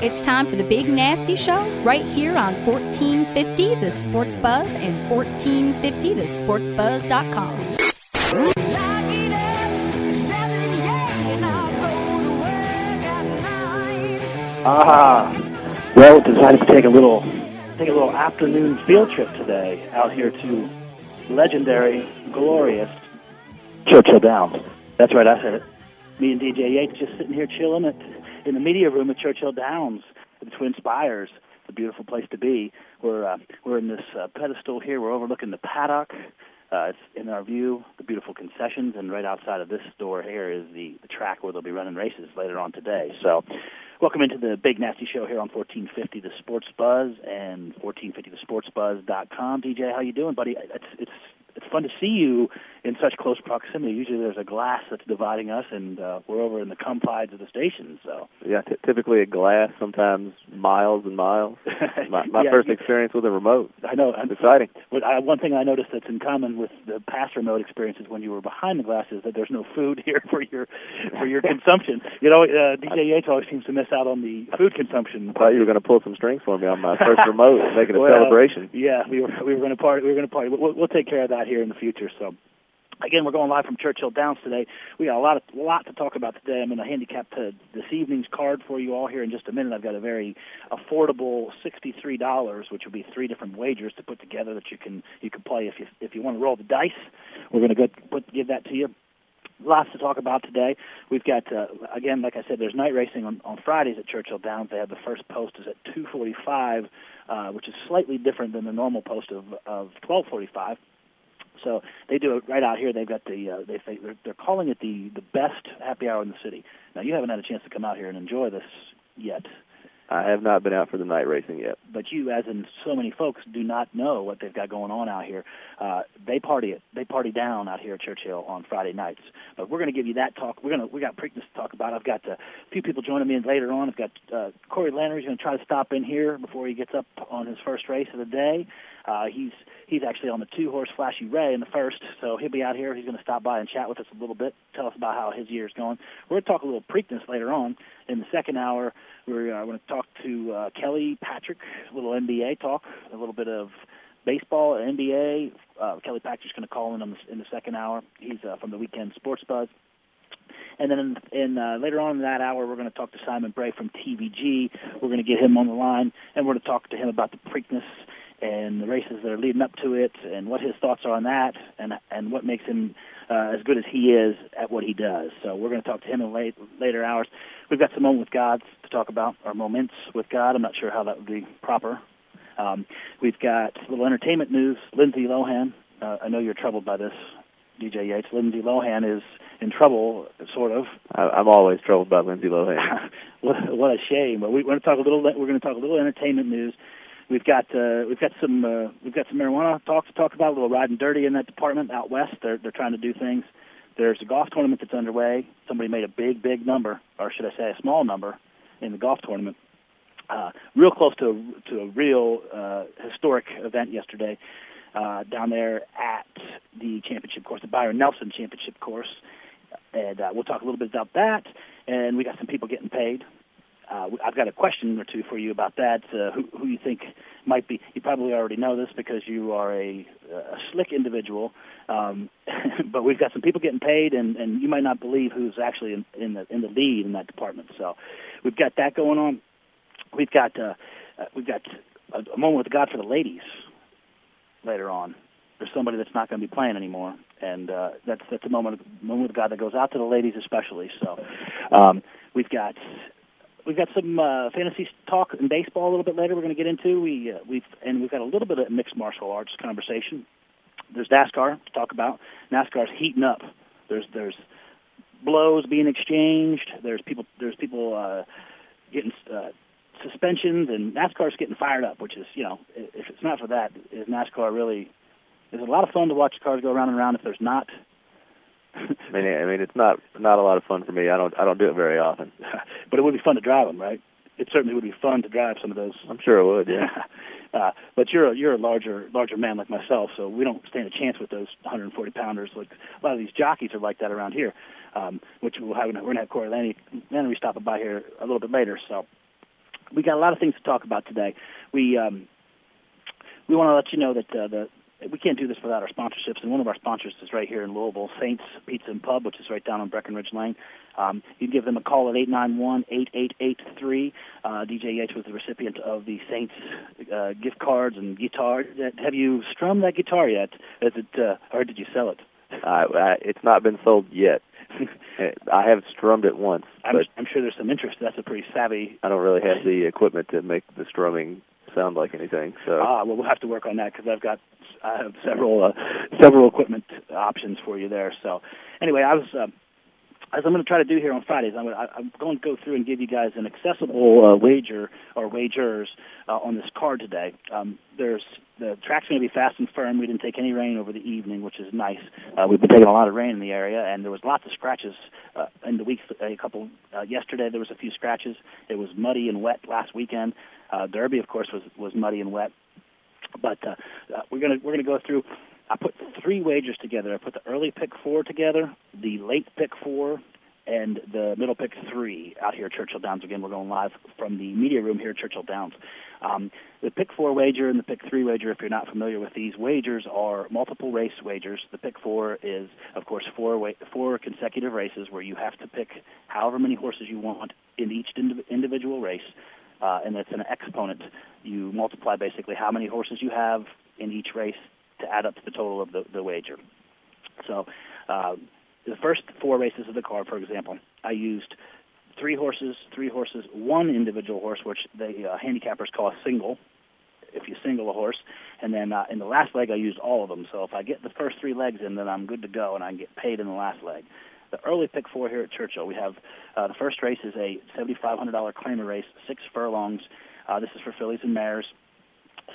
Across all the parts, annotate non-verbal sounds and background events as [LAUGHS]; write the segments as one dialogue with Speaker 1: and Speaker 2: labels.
Speaker 1: It's time for the Big Nasty Show right here on 1450 The Sports Buzz and 1450thesportsbuzz.com.
Speaker 2: Ah, well, decided to take a little take a little afternoon field trip today out here to legendary, glorious Churchill Downs. That's right, I said it. Me and DJ Yates just sitting here chilling at, in the media room at Churchill Downs, the Twin Spires. A beautiful place to be. We're uh, we're in this uh, pedestal here. We're overlooking the paddock. Uh, it's in our view the beautiful concessions, and right outside of this door here is the, the track where they'll be running races later on today. So, welcome into the Big Nasty Show here on 1450 The Sports Buzz and 1450thesportsbuzz.com. DJ, how you doing, buddy? It's it's it's fun to see you in such close proximity. Usually there's a glass that's dividing us, and uh, we're over in the confines of the station. So
Speaker 3: yeah, t- typically a glass, sometimes miles and miles. [LAUGHS] My, my
Speaker 2: Yeah,
Speaker 3: first experience with a remote.
Speaker 2: I know.
Speaker 3: It's exciting.
Speaker 2: But I, one thing I noticed that's in common with the past remote experiences when you were behind the glass is that there's no food [LAUGHS] here for your for your [LAUGHS] consumption. You know, uh, DJ Yates always seems to miss out on the food consumption.
Speaker 3: I thought you were going to pull some strings for me on my first remote, making a
Speaker 2: Well,
Speaker 3: celebration.
Speaker 2: Yeah, we were we were going to party. We were going to party. We'll, we'll take care of that here in the future. So. Again, we're going live from Churchill Downs today. We got a lot of a lot to talk about today. I'm going to handicap to this evening's card for you all here in just a minute. I've got a very affordable sixty-three dollars, which will be three different wagers to put together that you can you can play if you if you want to roll the dice. We're going to go put give that to you lots to talk about today. We've got uh, again, like I said, there's night racing on, on Fridays at Churchill Downs. They have the first post is at 2:45, uh, which is slightly different than the normal post of of 12:45. So they do it right out here. They've got the uh, they they're, they're calling it the the best happy hour in the city. Now you haven't had a chance to come out here and enjoy this yet,
Speaker 3: I have not been out for the night racing yet.
Speaker 2: but you, as in so many folks, do not know what they've got going on out here. Uh, they party it. They party down out here at Churchill on Friday nights. But we're going to give you that talk. We're going to we got Preakness to talk about. I've got a few people joining me in later on. I've got uh, Corey Lanerie's going to try to stop in here before he gets up on his first race of the day. Uh, he's he's actually on the two horse Flashy Ray in the first, so he'll be out here. He's going to stop by and chat with us a little bit, tell us about how his year's going. We're going to talk a little Preakness later on in the second hour. We're uh, going to talk to uh, Kelly Patrick, a little NBA talk, a little bit of baseball, NBA. Uh, Kelly Patrick's going to call in on the, in the second hour. He's uh, from the Weekend Sports Buzz. And then in, in uh, later on in that hour, we're going to talk to Simon Bray from TVG. We're going to get him on the line, and we're going to talk to him about the Preakness and the races that are leading up to it, and what his thoughts are on that, and and what makes him uh, as good as he is at what he does. So we're going to talk to him in late, later hours. We've got some moments with God to talk about, or moments with God. I'm not sure how that would be proper. Um, we've got a little entertainment news. Lindsay Lohan. Uh, I know you're troubled by this, DJ Yates. Lindsay Lohan is in trouble, sort of.
Speaker 3: I, I'm always troubled by Lindsay Lohan. [LAUGHS]
Speaker 2: what, what a shame. But we, we're going to talk a little. We're going to talk a little entertainment news. We've got uh, we've got some uh, we've got some marijuana talk to talk about. A little riding dirty in that department out west. They're they're trying to do things. There's a golf tournament that's underway. Somebody made a big big number, or should I say a small number, in the golf tournament. Uh, real close to to a real uh, historic event yesterday uh, down there at the championship course, the Byron Nelson Championship course, and uh, we'll talk a little bit about that. And we got some people getting paid. Uh, I've got a question or two for you about that. Uh, who, who you think might be? You probably already know this because you are a, a slick individual. Um, [LAUGHS] but we've got some people getting paid, and, and you might not believe who's actually in, in the in the lead in that department. So we've got that going on. We've got uh, uh, we've got a, a moment with God for the ladies later on. There's somebody that's not going to be playing anymore, and uh, that's that's a moment moment with God that goes out to the ladies especially. So um, we've got we've got some uh, fantasy talk in baseball a little bit later. We're going to get into we uh, we've and we've got a little bit of mixed martial arts conversation. There's NASCAR to talk about. NASCAR's heating up. There's there's blows being exchanged. There's people there's people uh, getting uh, suspensions, and NASCAR's getting fired up. Which is you know if it's not for that, is NASCAR really? Is it a lot of fun to watch cars go around and around? If there's not, [LAUGHS]
Speaker 3: I mean, I mean, it's not not a lot of fun for me. I don't I don't do it very often. [LAUGHS]
Speaker 2: but it would be fun to drive them, right? It certainly would be fun to drive some of those.
Speaker 3: I'm sure it would. Yeah. [LAUGHS]
Speaker 2: uh, but you're a, you're a larger larger man like myself, so we don't stand a chance with those 140 pounders. Like a lot of these jockeys are like that around here, um, which we'll have. We're gonna have Corey Lanny, Lanerie stopping by here a little bit later. So we got a lot of things to talk about today. We um, we want to let you know that uh, the we can't do this without our sponsorships, and one of our sponsors is right here in Louisville, Saints Pizza and Pub, which is right down on Breckenridge Lane. Um, you can give them a call at 891-8883. Uh, DJ Yates was the recipient of the Saints uh, gift cards and guitar. Have you strummed that guitar yet? Is it, uh, or did you sell it?
Speaker 3: I, it's not been sold yet. [LAUGHS] I have strummed it once,
Speaker 2: I'm, I'm sure there's some interest. That's a pretty savvy.
Speaker 3: I don't really have [LAUGHS] the equipment to make the strumming sound like anything. So
Speaker 2: Ah, well, we'll have to work on that because I've got I have several uh, several equipment options for you there. So, anyway, I was uh, as I'm going to try to do here on Fridays. I'm, gonna, I'm going to go through and give you guys an accessible uh, wager or wagers uh, on this card today. Um, there's the track's going to be fast and firm. We didn't take any rain over the evening, which is nice. Uh, we've been taking a lot of rain in the area, and there was lots of scratches uh, in the weeks. A couple uh, yesterday, there was a few scratches. It was muddy and wet last weekend. Uh, Derby, of course, was was muddy and wet. But uh, uh, we're gonna we're gonna go through. I put three wagers together. I put the early pick four together, the late pick four, and the middle pick three out here at Churchill Downs. Again, we're going live from the media room here at Churchill Downs. Um, the pick four wager and the pick three wager, if you're not familiar with these wagers, are multiple race wagers. The pick four is, of course, four wa- four consecutive races where you have to pick however many horses you want in each indiv- individual race, uh, and it's an exponent. You multiply basically how many horses you have in each race to add up to the total of the, the wager. So, uh, the first four races of the card, for example, I used three horses, three horses, one individual horse, which the uh, handicappers call a single. If you single a horse, and then uh, in the last leg I used all of them. So if I get the first three legs in, then I'm good to go, and I get paid in the last leg. The early pick four here at Churchill, we have uh, the first race is a $7,500 claimer race, six furlongs. Uh, this is for fillies and mares.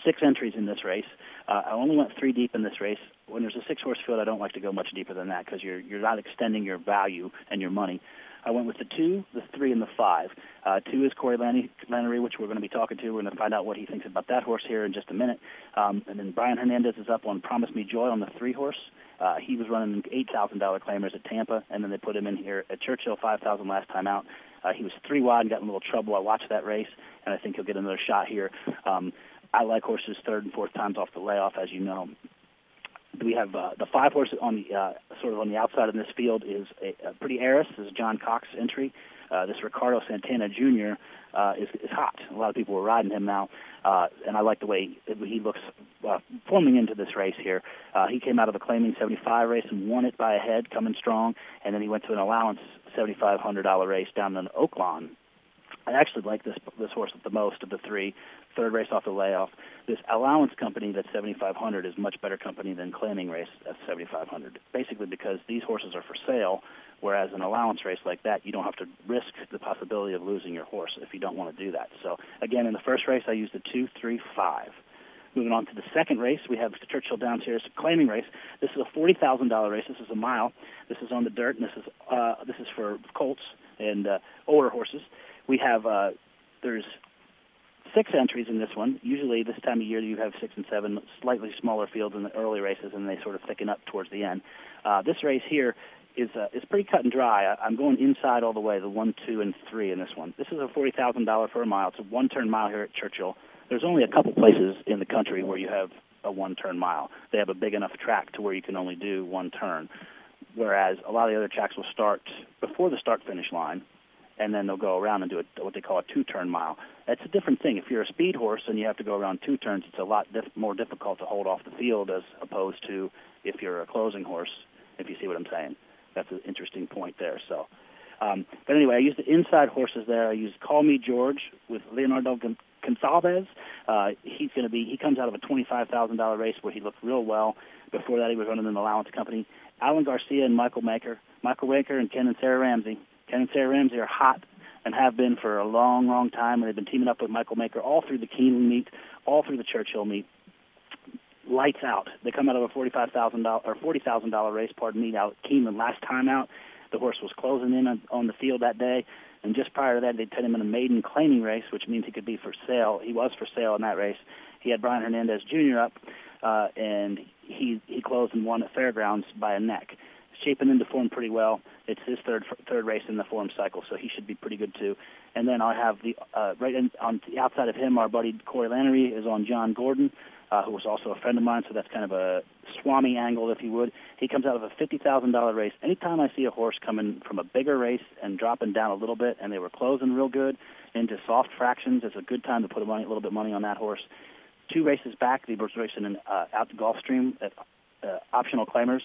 Speaker 2: Six entries in this race. Uh, I only went three deep in this race. When there's a six-horse field, I don't like to go much deeper than that because you're you're not extending your value and your money. I went with the two, the three, and the five. Uh, two is Corey Lanny, Lanerie, which we're going to be talking to. We're going to find out what he thinks about that horse here in just a minute. Um, and then Brian Hernandez is up on Promise Me Joy on the three horse. Uh, he was running eight thousand dollar claimers at Tampa, and then they put him in here at Churchill, five thousand last time out. Uh, he was three wide and got in a little trouble. I watched that race, and I think he'll get another shot here. Um, I like horses third and fourth times off the layoff, as you know. We have uh, the five horses on the uh, sort of on the outside of this field is a, a pretty heiress. This is John Cox entry. Uh, this Ricardo Santana Jr. Uh, is, is hot. A lot of people are riding him now, uh, and I like the way he looks uh, forming into this race here. Uh, he came out of a claiming 75 race and won it by a head, coming strong, and then he went to an allowance $7,500 race down in Oaklawn. I actually like this this horse the most of the three. Third race off the layoff. This allowance company that's 7,500 is much better company than claiming race at 7,500. Basically, because these horses are for sale, whereas an allowance race like that, you don't have to risk the possibility of losing your horse if you don't want to do that. So again, in the first race, I used a two, three, five. Moving on to the second race, we have the Churchill Downs here. It's a claiming race. This is a forty thousand dollar race. This is a mile. This is on the dirt, and this is uh, this is for colts and uh, older horses. We have uh, there's six entries in this one. Usually, this time of year, you have six and seven, slightly smaller fields in the early races, and they sort of thicken up towards the end. Uh, this race here is uh, is pretty cut and dry. I'm going inside all the way, the one, two, and three in this one. This is a forty thousand dollar for a mile. It's a one turn mile here at Churchill. There's only a couple places in the country where you have a one turn mile. They have a big enough track to where you can only do one turn. Whereas a lot of the other tracks will start before the start finish line, and then they'll go around and do a, what they call a two turn mile. That's a different thing. If you're a speed horse and you have to go around two turns, it's a lot diff- more difficult to hold off the field as opposed to if you're a closing horse. If you see what I'm saying, that's an interesting point there. So. Um, but anyway, I used the inside horses there. I used Call Me George with Leonardo Gon- Gonzalez. Uh, he's going to be. He comes out of a twenty-five thousand dollar race where he looked real well. Before that, he was running an allowance company. Alan Garcia and Michael Maker, Michael Maker and Ken and Sarah Ramsey. And Sarah Ramsey are hot and have been for a long, long time. And they've been teaming up with Michael Maker all through the Keeneland meet, all through the Churchill meet. Lights out. They come out of a forty-five thousand dollar or forty thousand dollar race, pardon me, out at Keeneland last time out. The horse was closing in on, on the field that day, and just prior to that, they'd put him in a maiden claiming race, which means he could be for sale. He was for sale in that race. He had Brian Hernandez Jr. up, uh, and he he closed and won at Fairgrounds by a neck. Shaping into form pretty well. It's his third third race in the form cycle, so he should be pretty good too. And then I have the uh, right in, on the outside of him, our buddy Corey Lanerie is on John Gordon, uh, who was also a friend of mine. So that's kind of a Swami angle, if you would. He comes out of a fifty thousand dollar race. Anytime I see a horse coming from a bigger race and dropping down a little bit, and they were closing real good into soft fractions, it's a good time to put a, money, a little bit of money on that horse. Two races back, the was racing in, uh, out to Gulfstream at uh, optional claimers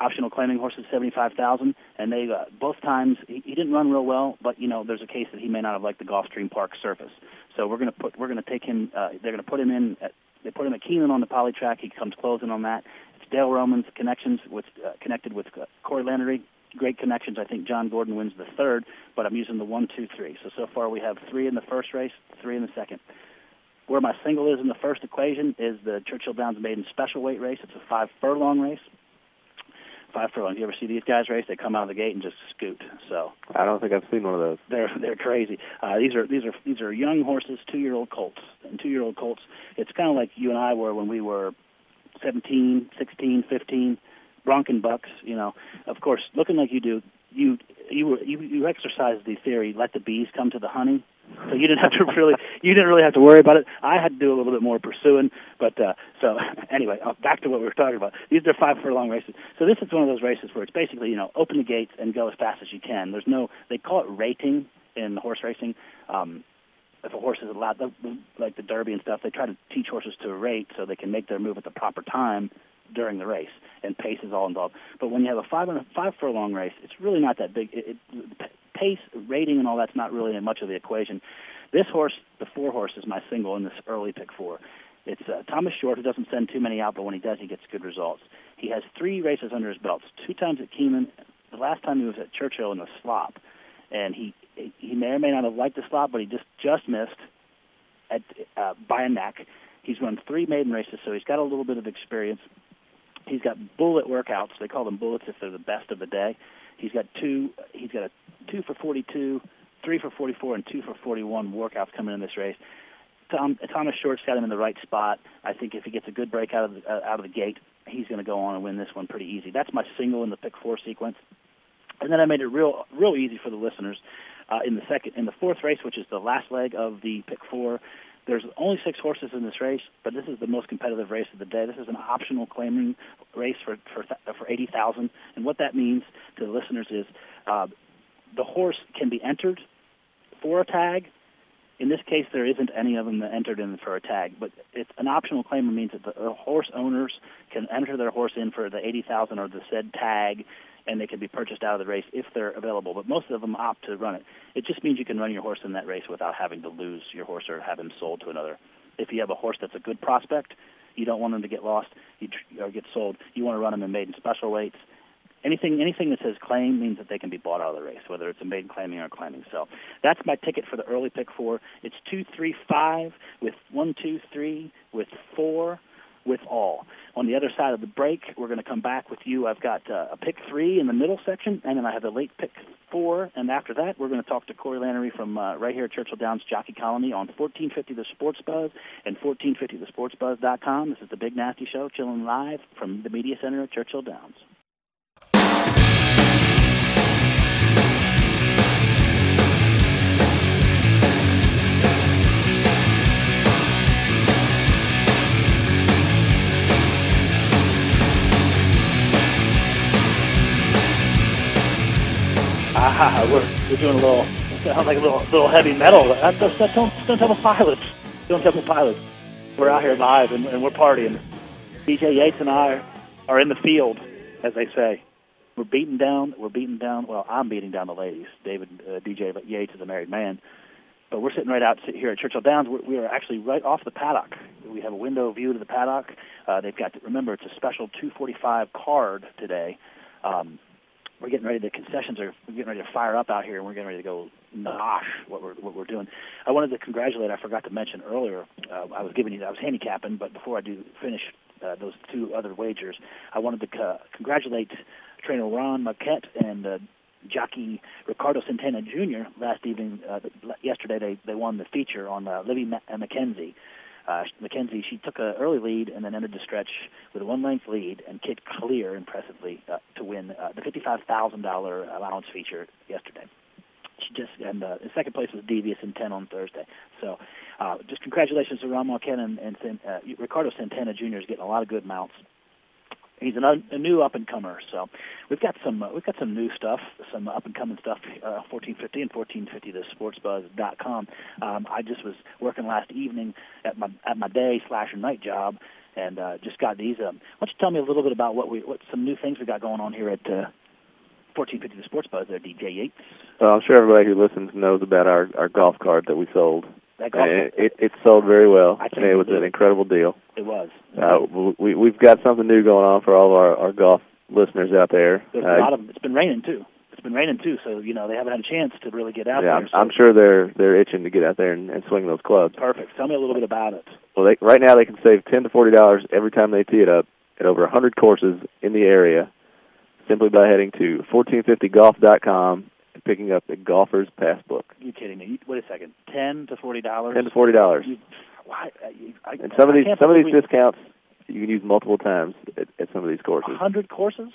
Speaker 2: optional claiming horses seventy five thousand, and they uh, both times he, he didn't run real well, but you know there's a case that he may not have liked the Gulfstream Park surface. So we're going to put we're going to take him. Uh, they're going to put him in. At, they put him at Keeneland on the poly track. He comes closing on that. It's Dale Romans connections with uh, connected with uh, Corey Lanerie. Great connections. I think John Gordon wins the third, but I'm using the one, two, three. So so far we have three in the first race, three in the second. Where my single is in the first equation is the Churchill Downs Maiden Special Weight race. It's a five furlong race five furlong. You ever see these guys race? They come out of the gate and just scoot. So
Speaker 3: I don't think I've seen one of those.
Speaker 2: They're [LAUGHS] they're crazy. Uh, these are these are these are young horses, two year old colts, and two year old colts. It's kind of like you and I were when we were 17, 16, 15, bronking bucks. You know, of course, looking like you do, you you you you exercise the theory: let the bees come to the honey. So you didn't have to really you didn't really have to worry about it. I had to do a little bit more pursuing, but uh, so [LAUGHS] anyway, uh, back to what we were talking about. These are five furlong races. So this is one of those races where it's basically you know open the gates and go as fast as you can. There's no they call it rating in horse racing. Um, if a horse is allowed, like the Derby and stuff, they try to teach horses to rate so they can make their move at the proper time during the race, and pace is all involved. But when you have a five and a five furlong race, it's really not that big. It, it, pace, rating, and all that's not really much of the equation. This horse, the four horse, is my single in this early pick four. It's uh, Thomas Short, who doesn't send too many out, but when he does, he gets good results. He has three races under his belt. Two times at Keeneland. The last time he was at Churchill in the slop, and he he may or may not have liked the slop, but he just just missed at uh, by a neck. He's run three maiden races, so he's got a little bit of experience. He's got bullet workouts. They call them bullets if they're the best of the day. He's got two. He's got a two for 42, three for 44, and two for 41 workouts coming in this race. Tom, Thomas Short's got him in the right spot. I think if he gets a good break out of the, uh, out of the gate, he's going to go on and win this one pretty easy. That's my single in the pick four sequence, and then I made it real real easy for the listeners uh, in the second in the fourth race, which is the last leg of the pick four. There's only six horses in this race, but this is the most competitive race of the day. This is an optional claiming race for for for eighty thousand, and what that means to the listeners is uh, the horse can be entered for a tag. In this case, there isn't any of them that entered in for a tag, but it's an optional claim means that the horse owners can enter their horse in for the eighty thousand or the said tag, and they can be purchased out of the race if they're available. But most of them opt to run it. It just means you can run your horse in that race without having to lose your horse or have him sold to another. If you have a horse that's a good prospect, you don't want him to get lost or get sold. You want to run him in maiden special weights anything anything that says claim means that they can be bought out of the race, whether it's a maiden claiming or claiming. So that's my ticket for the early pick four. It's two three five with one two three with four with all. On the other side of the break, we're going to come back with you. I've got uh, a pick three in the middle section, and then I have the late pick four. And after that, we're going to talk to Corey Lanerie from uh, right here at Churchill Downs Jockey Colony on 1450 The Sports Buzz and 1450thesportsbuzz.com. This is the Big Nasty Show, chilling live from the Media Center at Churchill Downs. Ah, we're we're doing a little [LAUGHS] sounds like a little little heavy metal. That, that don't don't tell the pilots. Don't tell the pilots. We're out here live and, and we're partying. DJ Yates and I are in the field, as they say. We're beating down. We're beating down. Well, I'm beating down the ladies. David uh, DJ Yates is a married man, but we're sitting right out here at Churchill Downs. We're, we are actually right off the paddock. We have a window view to the paddock. Uh, they've got to, remember it's a special 245 card today. Um, we're getting ready. The concessions are getting ready to fire up out here, and we're getting ready to go nosh what we're what we're doing. I wanted to congratulate. I forgot to mention earlier. Uh, I was giving you. I was handicapping, but before I do finish uh, those two other wagers, I wanted to uh, congratulate trainer Ron Moquett and uh, jockey Ricardo Santana Jr. Last evening, uh, yesterday they they won the feature on uh, Livy McKenzie. Uh, Mackenzie, she took an early lead and then ended the stretch with a one-length lead and kicked clear impressively uh, to win uh, the $55,000 allowance feature yesterday. She just and uh, second place was Devious in 10 on Thursday. So, uh, just congratulations to Ron Moquett and, and uh, Ricardo Santana Jr. is getting a lot of good mounts he's an, a new up and comer. So we've got some uh, we've got some new stuff, some up and coming stuff. Uh, 1450 and 1450 the sportsbuzz.com. Um, I just was working last evening at my at my day slash night job, and uh, just got these. Um, why don't you tell me a little bit about what we what some new things we got going on here at. Uh, 1450 the Sports Buzz there, DJ Yates.
Speaker 3: Well, I'm sure everybody who listens knows about our our golf cart that we sold
Speaker 2: that golf
Speaker 3: it, it, it sold very well, and it was an incredible deal.
Speaker 2: It was.
Speaker 3: Uh, we we've got something new going on for all of our, our golf listeners out there.
Speaker 2: There's
Speaker 3: uh,
Speaker 2: a lot of them. it's been raining too. It's been raining too, so you know they haven't had a chance to really get out
Speaker 3: yeah,
Speaker 2: there.
Speaker 3: I'm,
Speaker 2: so.
Speaker 3: I'm sure they're they're itching to get out there and, and swing those clubs.
Speaker 2: Perfect. Tell me a little bit about it.
Speaker 3: Well, they, right now they can save ten to forty dollars every time they tee it up at over a hundred courses in the area, simply by heading to 1450golf.com picking up the golfer's passbook.
Speaker 2: You kidding me? Wait a second. Ten to forty dollars.
Speaker 3: Ten to forty dollars.
Speaker 2: Why? Uh, I, I,
Speaker 3: And some of these some of these
Speaker 2: believe
Speaker 3: discounts you can use multiple times at, at some of these courses.
Speaker 2: A hundred courses.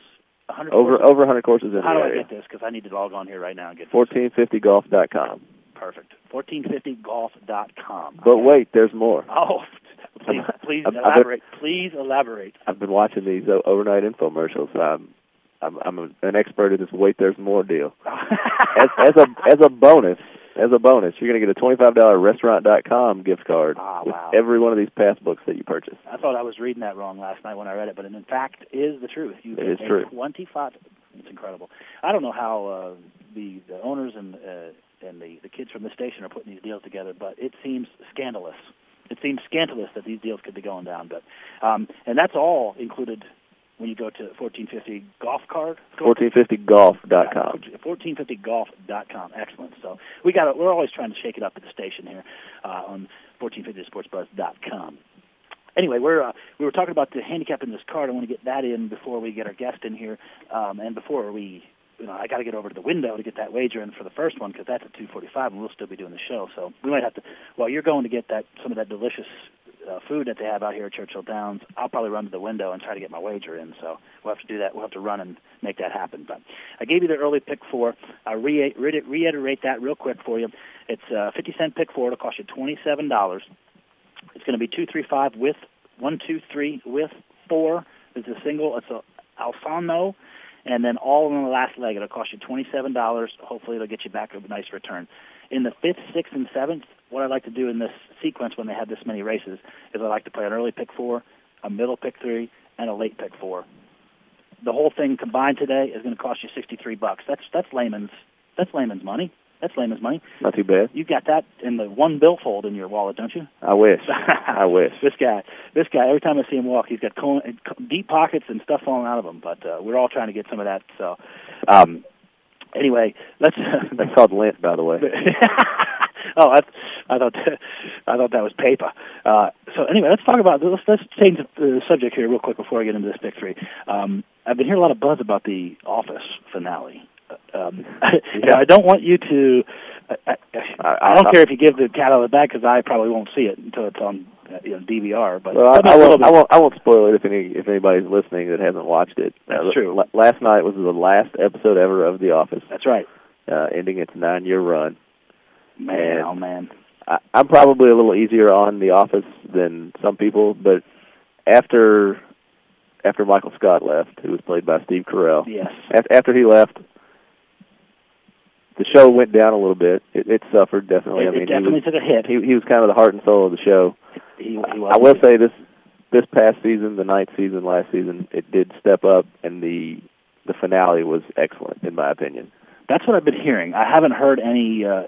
Speaker 2: A hundred.
Speaker 3: Over
Speaker 2: courses?
Speaker 3: over a hundred courses in
Speaker 2: How do I
Speaker 3: area.
Speaker 2: get this? Because I need to log on here right now and get this.
Speaker 3: 1450golf.com.
Speaker 2: Perfect. 1450golf.com.
Speaker 3: But wait, there's more. [LAUGHS]
Speaker 2: Oh, please, please [LAUGHS]
Speaker 3: I've been-
Speaker 2: elaborate. Please elaborate.
Speaker 3: I've been watching these overnight infomercials. I'm I'm, I'm an expert at this wait there's more deal. [LAUGHS] As as a as a bonus, as a bonus, you're going to get a $25 restaurant.com gift card
Speaker 2: Ah,
Speaker 3: with
Speaker 2: wow.
Speaker 3: every one of these pass books that you purchase.
Speaker 2: I thought I was reading that wrong last night when I read it, but it in fact is the truth. You
Speaker 3: It
Speaker 2: get
Speaker 3: is
Speaker 2: a
Speaker 3: true.
Speaker 2: Twenty-five. It's incredible. I don't know how uh, the the owners and uh, and the the kids from the station are putting these deals together, but it seems scandalous. It seems scandalous that these deals could be going down, but um, and that's all included when you go to 1450 golf card.
Speaker 3: 1450golf.com.
Speaker 2: 1450golf.com. Excellent. So we got. to We're always trying to shake it up at the station here uh, on 1450sportsbuzz.com. Anyway, we're uh, we were talking about the handicap in this card. I want to get that in before we get our guest in here, um, and before we, you know, I got to get over to the window to get that wager in for the first one because that's at 2:45, and we'll still be doing the show. So we might have to. While you're going to get that some of that delicious uh, food that they have out here at Churchill Downs, I'll probably run to the window and try to get my wager in. So we'll have to do that. We'll have to run and make that happen. But I gave you the early pick four. I'll re- re- reiterate that real quick for you. It's a 50 cent pick four. It'll cost you $27. It's going to be two, three, five with one, two, three with four. It's a single. It's a Alfano, and then all in the last leg. It'll cost you twenty-seven dollars. Hopefully, it'll get you back a nice return. In the fifth, sixth, and seventh, what I like to do in this sequence when they have this many races is I like to play an early pick four, a middle pick three, and a late pick four. The whole thing combined today is going to cost you sixty-three bucks. That's that's layman's that's layman's money. That's layman's money.
Speaker 3: Not too bad.
Speaker 2: You got that in the one billfold in your wallet, don't you?
Speaker 3: I wish. [LAUGHS] I wish.
Speaker 2: This guy, this guy. Every time I see him walk, he's got co- deep pockets and stuff falling out of him. But uh, we're all trying to get some of that. So, um, anyway, let's. [LAUGHS]
Speaker 3: That's called lint, by the way. [LAUGHS] [LAUGHS]
Speaker 2: oh, that's, I thought I thought that was paper. Uh, so anyway, let's talk about let's let's change the subject here real quick before I get into this pick three. Um, I've been hearing a lot of buzz about the Office finale. Um,
Speaker 3: Yeah.
Speaker 2: I don't want you to. I, I,
Speaker 3: I-
Speaker 2: I don't
Speaker 3: I-
Speaker 2: care if you give the cat out of the bag because I probably won't see it until it's on uh, you know DVR. But
Speaker 3: Well, I, I won't. I won't. I won't spoil it if any if anybody's listening that hasn't watched it.
Speaker 2: That's
Speaker 3: Uh,
Speaker 2: true.
Speaker 3: la- last night was the last episode ever of The Office,
Speaker 2: That's right,
Speaker 3: uh, ending its nine-year run.
Speaker 2: man.
Speaker 3: And-
Speaker 2: oh man.
Speaker 3: I, I'm probably a little easier on The Office than some people, but after after Michael Scott left, who was played by Steve Carell,
Speaker 2: Yes.
Speaker 3: af- after he left, the show went down a little bit. It, it suffered definitely.
Speaker 2: It,
Speaker 3: I mean,
Speaker 2: it definitely
Speaker 3: he
Speaker 2: took a hit.
Speaker 3: he, he was kind of the heart and soul of the show.
Speaker 2: He, he
Speaker 3: I will say this this past season, the ninth season, last season, it did step up, and the the finale was excellent in my opinion.
Speaker 2: That's what I've been hearing. I haven't heard any. Uh,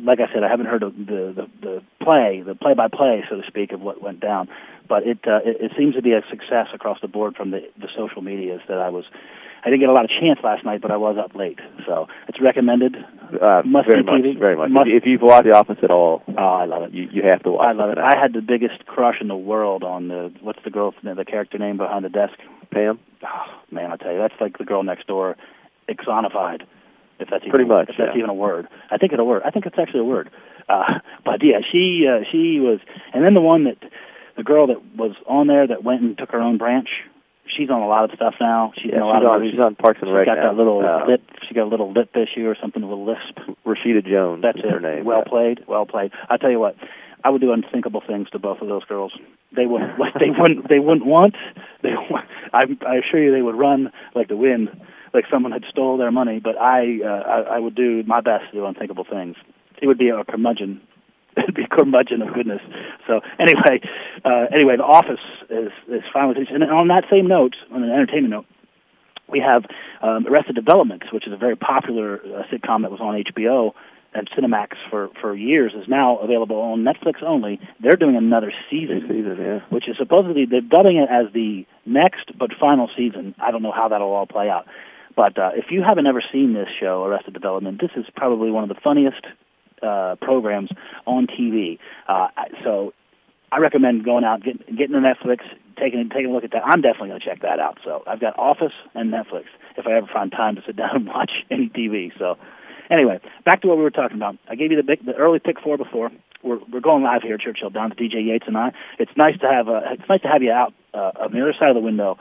Speaker 2: like I said, I haven't heard of the the, the play, the play-by-play, so to speak, of what went down. But it, uh, it it seems to be a success across the board from the the social medias that I was. I didn't get a lot of chance last night, but I was up late, so it's recommended.
Speaker 3: Uh,
Speaker 2: Must
Speaker 3: very
Speaker 2: be
Speaker 3: much,
Speaker 2: TV.
Speaker 3: very much.
Speaker 2: Must-
Speaker 3: if, if you've watched The Office at all,
Speaker 2: Oh, I love it.
Speaker 3: you you have to watch.
Speaker 2: I love it. I had the biggest crush in the world on the what's the girl, the character name behind the desk.
Speaker 3: Pam.
Speaker 2: Oh, man, I tell you, that's like the girl next door, exonified. If that's even,
Speaker 3: Pretty much,
Speaker 2: if that's
Speaker 3: yeah.
Speaker 2: even a word. I think it's a word. I think it's actually a word. Uh, [LAUGHS] but yeah, she uh, she was, and then the one that the girl that was on there that went and took her own branch. She's on a lot of stuff now. She's
Speaker 3: yeah,
Speaker 2: in a lot
Speaker 3: she's
Speaker 2: of
Speaker 3: on,
Speaker 2: movies.
Speaker 3: she's on Parks and
Speaker 2: She's
Speaker 3: She
Speaker 2: got
Speaker 3: now.
Speaker 2: that little
Speaker 3: Uh,
Speaker 2: lip. She got a little lip issue or something, with a little lisp.
Speaker 3: Rashida Jones.
Speaker 2: That's it.
Speaker 3: her name.
Speaker 2: Well
Speaker 3: yeah.
Speaker 2: played. Well played. I tell you what, I would do unthinkable things to both of those girls. They wouldn't. [LAUGHS] what they wouldn't. They wouldn't want. They. [LAUGHS] I. I assure you, they would run like the wind, like someone had stole their money. But I. Uh, I, I would do my best to do unthinkable things. It would be a curmudgeon. It'd [LAUGHS] be a curmudgeon of goodness. So anyway, uh, anyway, The Office is is finally. And on that same note, on an entertainment note, we have um, Arrested Development, which is a very popular uh, sitcom that was on HBO and Cinemax for for years, is now available on Netflix only. They're doing another season,
Speaker 3: Season, yeah.
Speaker 2: which is supposedly they're dubbing it as the next but final season. I don't know how that'll all play out. But uh, if you haven't ever seen this show, Arrested Development, this is probably one of the funniest uh, programs on TV. Uh, so I recommend going out, getting getting to Netflix, taking taking a look at that. I'm definitely going to check that out. So I've got Office and Netflix if I ever find time to sit [LAUGHS] down and watch any TV. So anyway, back to what we were talking about. I gave you the big, the early pick four before. We're we're going live here at Churchill down to DJ Yates and I. It's nice to have uh, it's nice to have you out uh, on the other side of the window.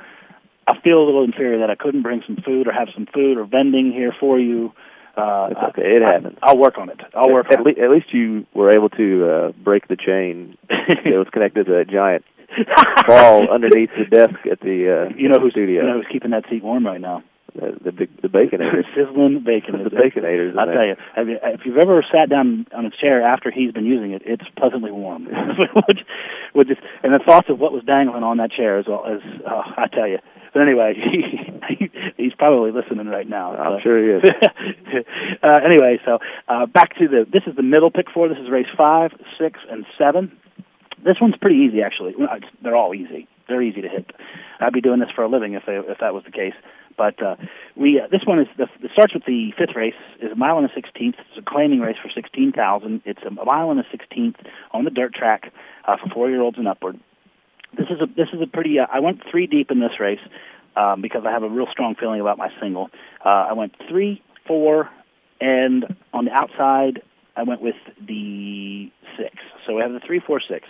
Speaker 2: I feel a little inferior that I couldn't bring some food or have some food or vending here for you. Uh,
Speaker 3: It's okay. It
Speaker 2: I-
Speaker 3: happens.
Speaker 2: I'll work on it. I'll work
Speaker 3: at,
Speaker 2: on it.
Speaker 3: at least you were able to uh, break the chain that was connected to that giant [LAUGHS] ball underneath the desk at the uh,
Speaker 2: You know who's
Speaker 3: studio.
Speaker 2: you know who's keeping that seat warm right now?
Speaker 3: the, the big the baconator. [LAUGHS]
Speaker 2: Sizzling bacon.
Speaker 3: the baconators. in
Speaker 2: I'll tell you, if you've ever sat down on a chair after he's been using it, it's pleasantly warm. [LAUGHS] Which, which and the thoughts of what was dangling on that chair as well as uh, I tell you. But anyway, [LAUGHS] he, he's probably listening right now.
Speaker 3: I'm
Speaker 2: so.
Speaker 3: sure he is. [LAUGHS]
Speaker 2: uh, anyway, so uh, back to the. This is the middle pick four. This is race five, six, and seven. This one's pretty easy, actually. Well, it's- They're all easy. They're easy to hit. I'd be doing this for a living if they, if that was the case. But uh, we uh, this one is the, it starts with the fifth race is a mile and a sixteenth. It's a claiming race for sixteen thousand. It's a mile and a sixteenth on the dirt track uh, for four year olds and upward. This is a this is a pretty. Uh, I went three deep in this race um, because I have a real strong feeling about my single. Uh, I went three, four, and on the outside I went with the six. So we have the three, four, six.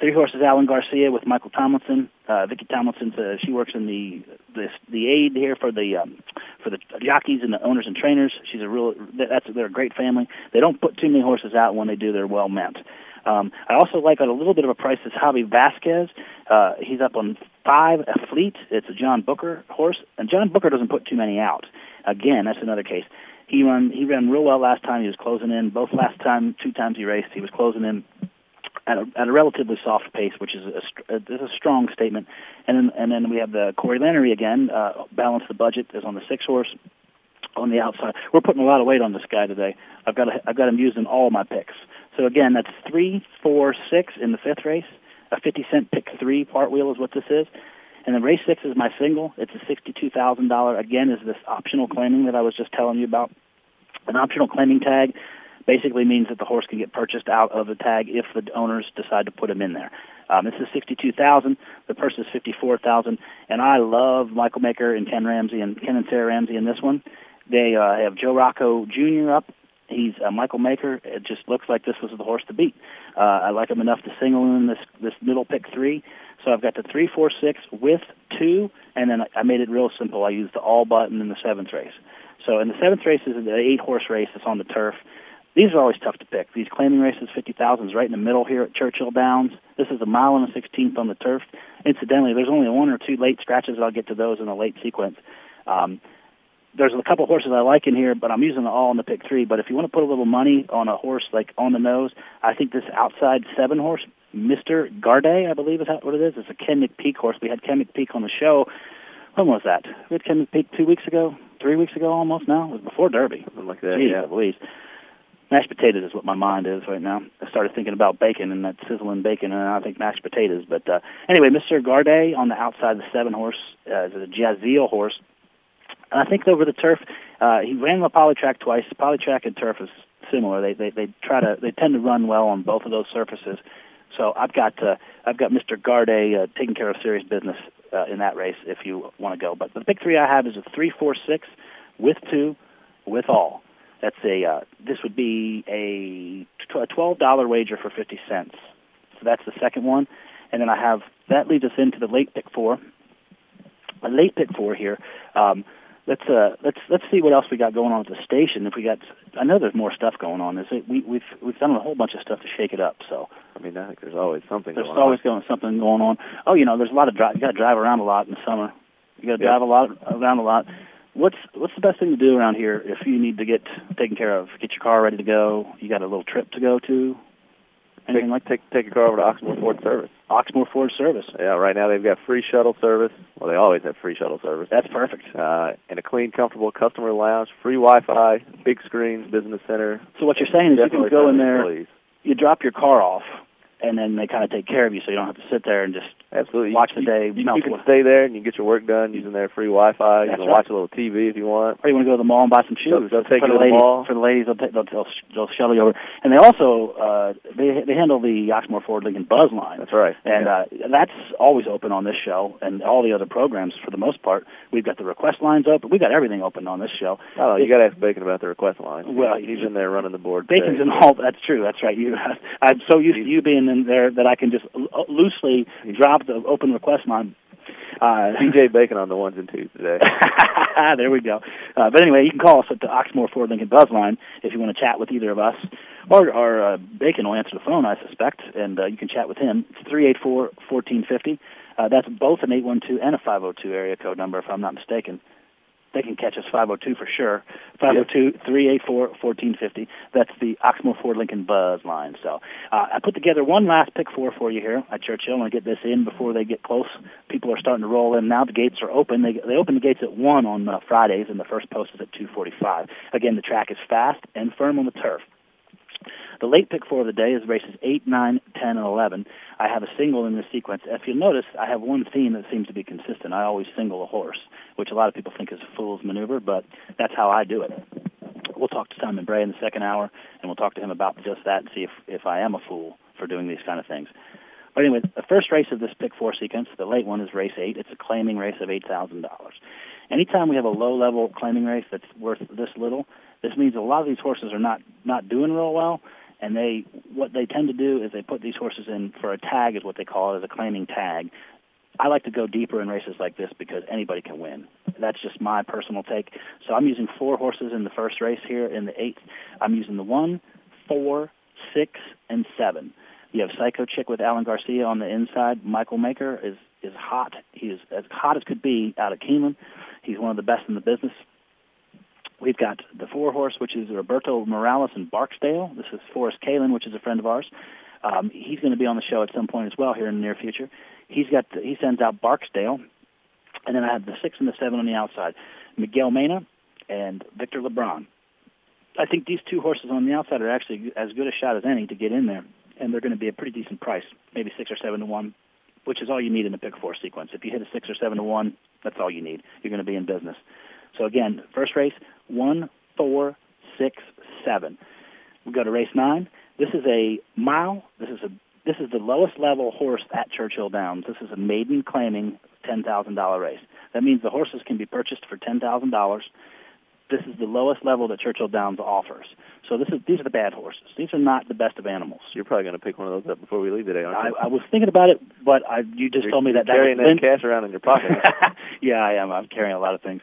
Speaker 2: Three horses: Alan Garcia with Michael Tomlinson. Uh, Vicky Tomlinson's uh, she works in the the the aid here for the um, for the jockeys and the owners and trainers. She's a real that's they're a great family. They don't put too many horses out. When they do, they're well meant. Um, I also like a little bit of a price is Javi Vasquez. Uh, he's up on five a fleet. It's a John Booker horse, and John Booker doesn't put too many out. Again, that's another case. He run he ran real well last time. He was closing in both last time, two times he raced. He was closing in at a, at a relatively soft pace, which is a, uh, is a strong statement. And then and then we have the Corey Lanerie again. Uh, balance the budget is on the six horse on the outside. We're putting a lot of weight on this guy today. I've got a, I've got him used in all my picks. So again, that's three, four, six in the fifth race. A fifty cent pick three part wheel is what this is. And then race six is my single. It's a sixty-two thousand dollar. Again, is this optional claiming that I was just telling you about. An optional claiming tag basically means that the horse can get purchased out of the tag if the owners decide to put him in there. Um, this is sixty-two thousand. The purse is fifty-four thousand. And I love Michael Maker and Ken Ramsey and Ken and Sarah Ramsey in this one. They uh, have Joe Rocco Jr. up. He's uh, Michael Maker. It just looks like this was the horse to beat. Uh, I like him enough to single in this this middle pick three. So I've got the three, four, six with two, and then I made it real simple. I used the all button in the seventh race. So in the seventh race is the eight horse race that's on the turf. These are always tough to pick. These claiming races, 50,000 is right in the middle here at Churchill Downs. This is a mile and a 16th on the turf. Incidentally, there's only one or two late scratches. I'll get to those in the late sequence. Um, there's a couple horses I like in here, but I'm using them all in the pick three. But if you want to put a little money on a horse like on the nose, I think this outside seven horse, Mr. Garde, I believe is that what it is. It's a Ken McPeek horse. We had Ken McPeek on the show. When was that? We had Ken McPeek two weeks ago, three weeks ago almost now. It was before Derby.
Speaker 3: Something like that.
Speaker 2: Jeez,
Speaker 3: yeah.
Speaker 2: Louise. Mashed potatoes is what my mind is right now. I started thinking about bacon and that sizzling bacon, and I think mashed potatoes. But uh, anyway, Mr. Garde on the outside, the seven horse uh, is a Jazil horse. And I think over the turf, uh, he ran the polytrack twice. Polytrack and turf is similar. They they they try to they tend to run well on both of those surfaces. So I've got uh, I've got Mr. Garde uh, taking care of serious business uh, in that race if you want to go. But the big three I have is a three, four, six with two, with all. That's a uh, this would be a a twelve dollar wager for fifty cents. So that's the second one, and then I have that leads us into the late pick four. A late pick four here. Um, let's uh let's let's see what else we got going on at the station. If we got, I know there's more stuff going on. Is it, we we've we've done a whole bunch of stuff to shake it up. So
Speaker 3: I mean, I think there's always something
Speaker 2: there's
Speaker 3: going
Speaker 2: always
Speaker 3: on.
Speaker 2: going something going on. Oh, you know, there's a lot of drive. You got to drive around a lot in the summer. You got to
Speaker 3: Yeah.
Speaker 2: drive a lot around a lot. What's what's the best thing to do around here if you need to get taken care of? Get your car ready to go. You got a little trip to go to. Anything
Speaker 3: Take,
Speaker 2: like
Speaker 3: take take your car over to Oxmoor Ford Service.
Speaker 2: Oxmoor Ford Service.
Speaker 3: Yeah, right now they've got free shuttle service. Well, they always have free shuttle service.
Speaker 2: That's perfect.
Speaker 3: Uh, and a clean, comfortable customer lounge, free Wi-Fi, big screens, business center.
Speaker 2: So what you're saying is you can go in there,
Speaker 3: employees.
Speaker 2: you drop your car off, and then they kind of take care of you, so you don't have to sit there and just
Speaker 3: Absolutely.
Speaker 2: watch the day
Speaker 3: You,
Speaker 2: melt
Speaker 3: you can
Speaker 2: away.
Speaker 3: stay there and you can get your work done using their free Wi-Fi. You
Speaker 2: That's
Speaker 3: can
Speaker 2: right.
Speaker 3: watch a little TV if you want.
Speaker 2: or you want to go to the mall and buy some shoes.
Speaker 3: They'll- they'll take
Speaker 2: for
Speaker 3: you
Speaker 2: the
Speaker 3: to the
Speaker 2: ladies,
Speaker 3: mall.
Speaker 2: For the ladies, they'll, take, they'll, they'll, they'll shuttle you over. And they also uh, they they handle the Oxmoor Ford Lincoln Buzz line.
Speaker 3: That's right.
Speaker 2: And
Speaker 3: Yeah.
Speaker 2: uh, that's always open on this show and all the other programs for the most part. We've got the request lines open. We've got everything open on this show.
Speaker 3: oh, you got to ask Bacon about the request line.
Speaker 2: Well,
Speaker 3: he's in there running the board.
Speaker 2: Bacon's
Speaker 3: today.
Speaker 2: in all. That's true. That's right. You, [LAUGHS] I'm so used to you being in there that I can just lo- loosely drop the open request line. Uh, [LAUGHS]
Speaker 3: DJ Bacon on the ones and twos today. [LAUGHS]
Speaker 2: there we go. Uh, but anyway, you can call us at the Oxmoor Ford Lincoln Buzz line if you want to chat with either of us, or, or uh, Bacon will answer the phone, I suspect, and uh, you can chat with him. It's three eight four fourteen fifty. Uh, that's both an eight one two and a five zero two area code number, if I'm not mistaken. They can catch us 502 for sure. 502-384-1450. That's the Oxmoor Ford Lincoln Buzz line. So uh, I put together one last pick four for you here at Churchill. I want to get this in before they get close. People are starting to roll in now. The gates are open. They they open the gates at one on uh, Fridays, and the first post is at 2:45. Again, the track is fast and firm on the turf. The late pick four of the day is races 8, 9, 10, and 11. I have a single in this sequence. If you'll notice, I have one theme that seems to be consistent. I always single a horse, which a lot of people think is a fool's maneuver, but that's how I do it. We'll talk to Simon Bray in the second hour, and we'll talk to him about just that and see if, if I am a fool for doing these kind of things. But anyway, the first race of this pick four sequence, the late one, is race eight. It's a claiming race of $8,000. Anytime we have a low level claiming race that's worth this little, this means a lot of these horses are not, not doing real well and they what they tend to do is they put these horses in for a tag is what they call it as a claiming tag. I like to go deeper in races like this because anybody can win. That's just my personal take. So I'm using four horses in the first race here in the eighth. I'm using the one, four, six, and seven. You have Psycho Chick with Alan Garcia on the inside. Michael Maker is is hot. He is as hot as could be out of Keeneland. He's one of the best in the business. We've got the four horse, which is Roberto Morales and Barksdale. This is Forrest Kaelin, which is a friend of ours. Um, he's going to be on the show at some point as well here in the near future. He's got he sends out Barksdale, and then I have the six and the seven on the outside, Miguel Mena and Victor LeBron. I think these two horses on the outside are actually as good a shot as any to get in there, and they're going to be a pretty decent price, maybe six or seven to one, which is all you need in a pick four sequence. If you hit a six or seven to one, that's all you need. You're going to be in business. So again, first race one, four, six, seven. We go to race nine. This is a mile. This is a this is the lowest level horse at Churchill Downs. This is a maiden claiming ten thousand dollar race. That means the horses can be purchased for ten thousand dollars. This is the lowest level that Churchill Downs offers. So this is these are the bad horses. These are not the best of animals.
Speaker 3: You're probably going to pick one of those up before we leave today, aren't
Speaker 2: I,
Speaker 3: you?
Speaker 2: I was thinking about it, but I you just
Speaker 3: You're-
Speaker 2: told me that that
Speaker 3: carrying
Speaker 2: was
Speaker 3: that cash around in your pocket. [LAUGHS]
Speaker 2: yeah, I am. I'm carrying a lot of things.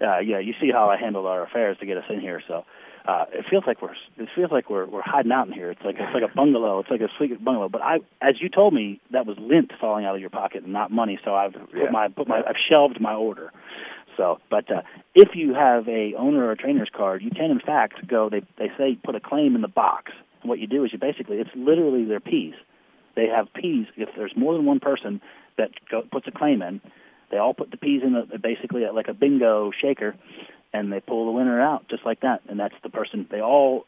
Speaker 2: Uh, yeah, you see how I handled our affairs to get us in here. So uh, it feels like we're it feels like we're we're hiding out in here. It's like it's like a bungalow. It's like a sweet bungalow. But I, as you told me, that was lint falling out of your pocket and not money. So I've
Speaker 3: Yeah.
Speaker 2: put my put my I've shelved my order. So, but uh, if you have a owner or a trainer's card, you can in fact go. They they say put a claim in the box. And what you do is you basically it's literally their peas. They have peas. If there's more than one person that go, puts a claim in, they all put the peas in a, basically like a bingo shaker, and they pull the winner out just like that. And that's the person. They all,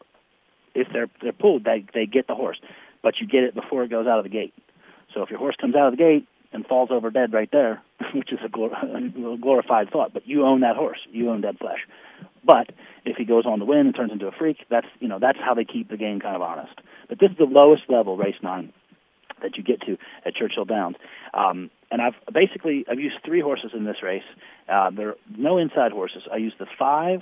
Speaker 2: if they're they're pulled, they they get the horse, but you get it before it goes out of the gate. So if your horse comes out of the gate and falls over dead right there, [LAUGHS] which is a, glor- [LAUGHS] a glorified thought, but you own that horse. You own dead flesh. But if he goes on to win and turns into a freak, that's you know that's how they keep the game kind of honest. But this is the lowest level race nine that you get to at Churchill Downs. Um, and I've basically I've used three horses in this race. Uh, there are no inside horses. I used the five,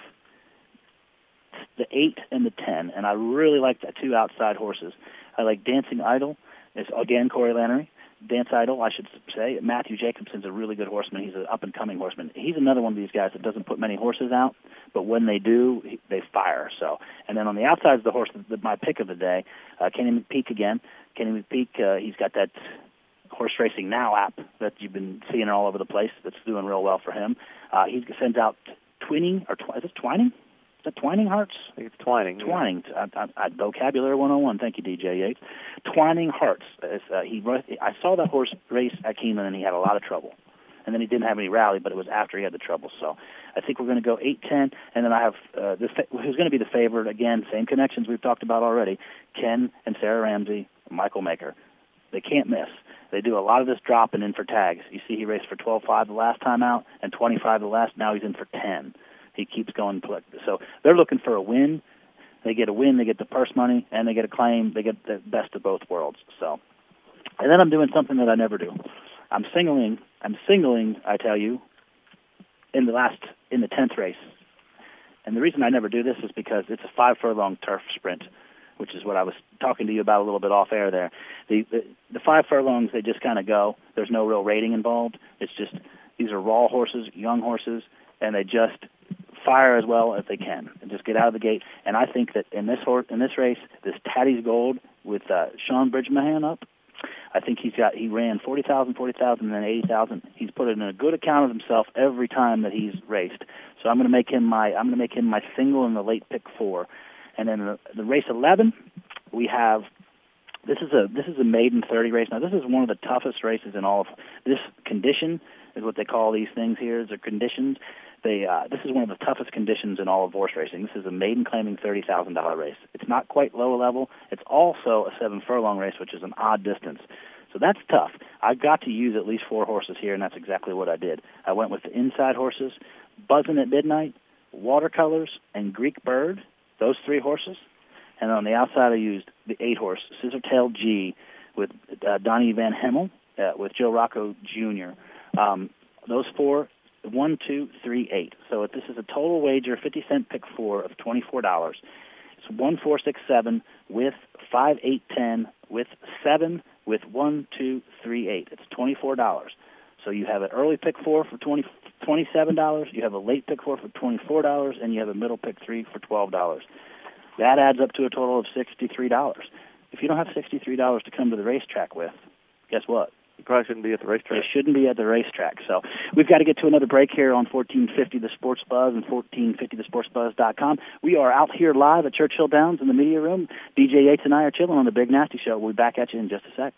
Speaker 2: the eight and the ten, and I really like the two outside horses. I like Dancing Idol. It's again Corey Lanerie. Dance Idol, I should say. Matthew Jacobson's a really good horseman. He's an up and coming horseman. He's another one of these guys that doesn't put many horses out, but when they do, they fire. So, and then on the outside is the horse, the, my pick of the day, uh, Kenny McPeek again. Kenny McPeek, uh, he's got that Horse Racing Now app that you've been seeing all over the place. That's doing real well for him. Uh, he sends out twinning or tw- is it twining? Is that Twining Hearts?
Speaker 3: I think it's Twining.
Speaker 2: Twining. I, I, I, vocabulary 101. Thank you, DJ Yates. Twining Hearts. Uh, he, I saw that horse race at Keeneland, and he had a lot of trouble. And then he didn't have any rally, but it was after he had the trouble. So I think we're going to go 8-10, and then I have uh, the who's going to be the favorite again. Same connections we've talked about already. Ken and Sarah Ramsey, Michael Maker. They can't miss. They do a lot of this dropping in for tags. You see, he raced for 12.5 the last time out, and 25 the last. Now he's in for 10 he keeps going. So they're looking for a win. They get a win, they get the purse money, and they get a claim. They get the best of both worlds. So, and then I'm doing something that I never do. I'm singling. I'm singling. I tell you, in the last in the tenth race. And the reason I never do this is because it's a five furlong turf sprint, which is what I was talking to you about a little bit off air there. The the, the five furlongs they just kind of go. There's no real rating involved. It's just these are raw horses, young horses, and they just fire as well as they can and just get out of the gate. And I think that in this horse, in this race, this Taddy's Gold with uh, Shaun Bridgmohan up, I think he's got he ran forty thousand, forty thousand, and then eighty thousand. He's put in a good account of himself every time that he's raced. So I'm going to make him my I'm going to make him my single in the late pick four, and then the, the race eleven, we have. This is a this is a maiden thirty race. Now this is one of the toughest races in all of this condition is what they call these things here. They're conditions. They uh, this is one of the toughest conditions in all of horse racing. This is a maiden claiming thirty thousand dollar race. It's not quite lower level. It's also a seven furlong race, which is an odd distance. So that's tough. I got to use at least four horses here, and that's exactly what I did. I went with the inside horses, Buzzing at Midnight, Watercolors, and Greek Bird. Those three horses. And on the outside, I used the eight horse Scissor Tail G with uh, Donnie Van Hemel, uh, with Joe Rocco Jr. Um, those four one, two, three, eight. So this is a total wager, 50 cent pick four of $24. It's one, four, six, seven with five, eight, ten with seven with one, two, three, eight. It's $24. So you have an early pick four for twenty twenty-seven dollars. You have a late pick four for twenty-four dollars, and you have a middle pick three for twelve dollars. That adds up to a total of sixty-three dollars. If you don't have sixty-three dollars to come to the racetrack with, guess what?
Speaker 3: You probably shouldn't be at the racetrack.
Speaker 2: They shouldn't be at the racetrack. So we've got to get to another break here on 1450 The Sports Buzz and 1450thesportsbuzz.com. We are out here live at Churchill Downs in the media room. DJ Yates and I are chilling on the Big Nasty Show. We'll be back at you in just a sec.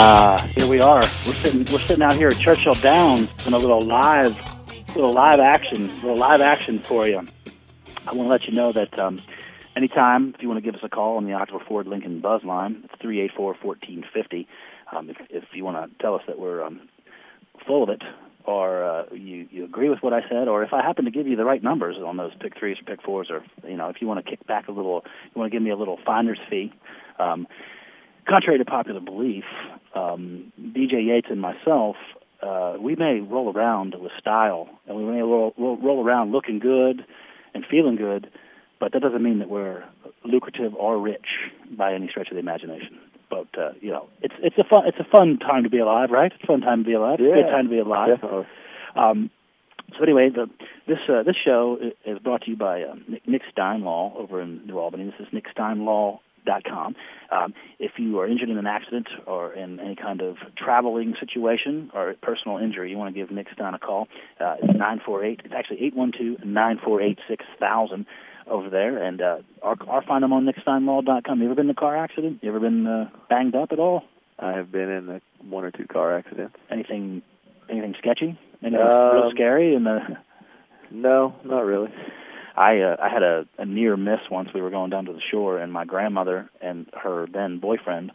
Speaker 2: Ah, here we are. We're sitting we're sitting out here at Churchill Downs in a little live little live action little live action for you. I want to let you know that um, anytime if you want to give us a call on the Oxmoor Ford Lincoln Buzz line, it's three eight four fourteen fifty. Um, if, if you want to tell us that we're um, full of it, or uh, you you agree with what I said, or if I happen to give you the right numbers on those pick threes or pick fours, or you know if you want to kick back a little, you want to give me a little finder's fee. Um, contrary to popular belief, um, DJ Yates and myself, uh, we may roll around with style, and we may roll, roll, roll around looking good and feeling good, but that doesn't mean that we're lucrative or rich by any stretch of the imagination. But uh, you know, it's it's a fun it's a fun time to be alive, right? It's a fun time to be alive.
Speaker 3: Yeah,
Speaker 2: it's a good time to be alive.
Speaker 3: Definitely.
Speaker 2: Um, so anyway, the, this uh, this show is brought to you by uh, Nick, Nick Steinlaw over in New Albany. This is Nick Steinlaw com. Um, if you are injured in an accident or in any kind of traveling situation or personal injury, you want to give Nick Stein a call. Uh, it's 948, it's actually eight one two nine four eight six thousand over there. And uh, or, or find them on nicksteinlaw.com. You ever been in a car accident? You ever been uh, banged up at all?
Speaker 3: I have been in a, one or two car accidents.
Speaker 2: Anything anything sketchy? Anything
Speaker 3: um,
Speaker 2: real scary? And
Speaker 3: no, not really.
Speaker 2: I uh, I had a, a near miss once. We were going down to the shore, and my grandmother and her then boyfriend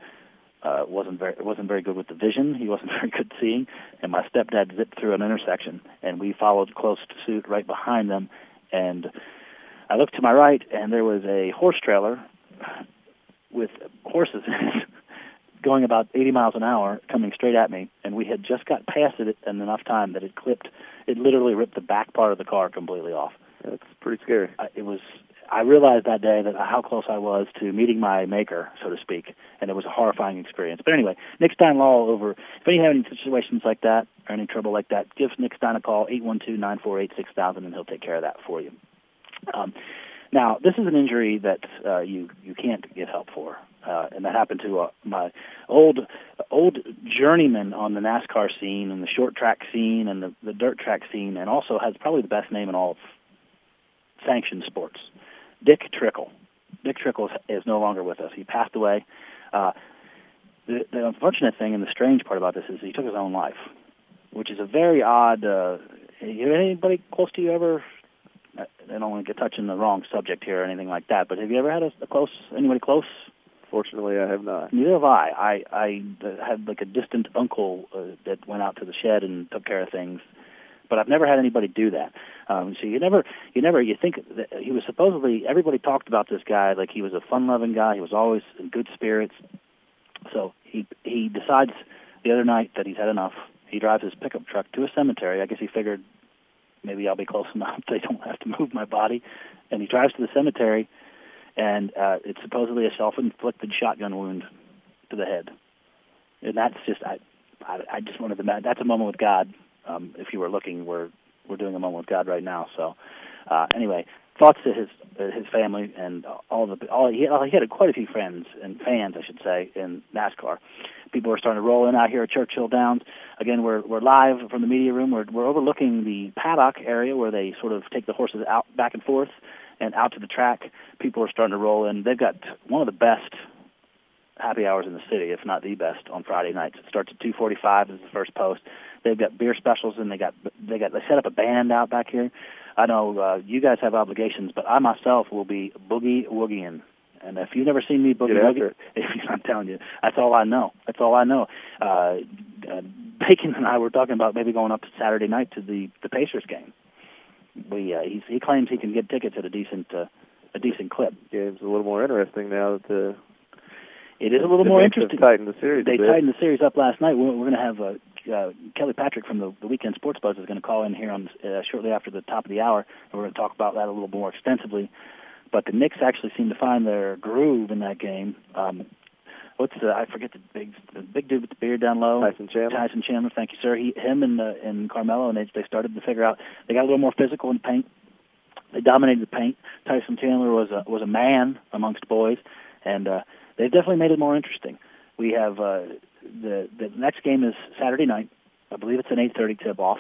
Speaker 2: uh, wasn't very wasn't very good with the vision. He wasn't [LAUGHS] very good seeing, and my stepdad zipped through an intersection, and we followed close to suit right behind them. And I looked to my right, and there was a horse trailer with horses in [LAUGHS] it, going about 80 miles an hour, coming straight at me. And we had just got past it in enough time that it clipped. It literally ripped the back part of the car completely off.
Speaker 3: That's pretty scary.
Speaker 2: Uh, it was I realized that day that how close I was to meeting my maker, so to speak, and it was a horrifying experience. But anyway, Nick Stein Law over. If you have any situations like that or any trouble like that, give Nick Stein a call eight one two nine four eight six thousand, and he'll take care of that for you. Um, now, this is an injury that uh, you you can't get help for, uh, and that happened to uh, my old old journeyman on the NASCAR scene and the short track scene and the, the dirt track scene, and also has probably the best name in all of sanctioned sports. Dick Trickle. Dick Trickle is no longer with us. He passed away. Uh, the, the unfortunate thing and the strange part about this is he took his own life, which is a very odd. Uh, anybody close to you ever? I don't want to get touching the wrong subject here or anything like that, but have you ever had a, a close anybody close?
Speaker 3: Fortunately, I have not.
Speaker 2: Neither have I. I I had like a distant uncle uh, that went out to the shed and took care of things but I've never had anybody do that. Um, so you never, you never, you think that he was supposedly everybody talked about this guy like he was a fun-loving guy. He was always in good spirits. So he he decides the other night that he's had enough. He drives his pickup truck to a cemetery. I guess he figured maybe I'll be close [LAUGHS] enough. They don't have to move my body, and he drives to the cemetery, and uh, it's supposedly a self-inflicted shotgun wound to the head, and that's just I, I, I just wanted to. That's a moment with God um, if you were looking, we're we're doing a moment with God right now. So uh, anyway, thoughts to his uh, his family and all the all he, he had quite a few friends and fans, I should say, in NASCAR. People are starting to roll in out here at Churchill Downs. Again, we're we're live from the media room. We're we're overlooking the paddock area where they sort of take the horses out back and forth and out to the track. People are starting to roll in. They've got one of the best happy hours in the city, if not the best, on Friday nights. It starts at 2:45 is the first post. They've got beer specials and they got they got they set up a band out back here. I know uh, you guys have obligations, but I myself will be boogie woogieing. And if you've never seen me boogie woogie, [LAUGHS] I'm telling you, that's all I know. That's all I know. Uh, uh, Bacon and I were talking about maybe going up Saturday night to the the Pacers game. We uh, he's, he claims he can get tickets at a decent uh, a decent clip.
Speaker 3: Game's a little more interesting now that the
Speaker 2: it is a little more interesting.
Speaker 3: Tightened the series.
Speaker 2: They tightened the series up last night. We're, we're going to have uh, uh, Kelly Patrick from the, the Weekend Sports Buzz is going to call in here on uh, shortly after the top of the hour, and we're going to talk about that a little more extensively. But the Knicks actually seem to find their groove in that game. Um, what's the I forget the big the big dude with the beard down low.
Speaker 3: Tyson Chandler.
Speaker 2: Tyson Chandler, thank you, sir. He, him, and uh, and Carmelo, and they they started to figure out they got a little more physical in the paint. They dominated the paint. Tyson Chandler was a was a man amongst boys, and uh, they've definitely made it more interesting. We have uh, the the next game is Saturday night. I believe it's an 8:30 tip off.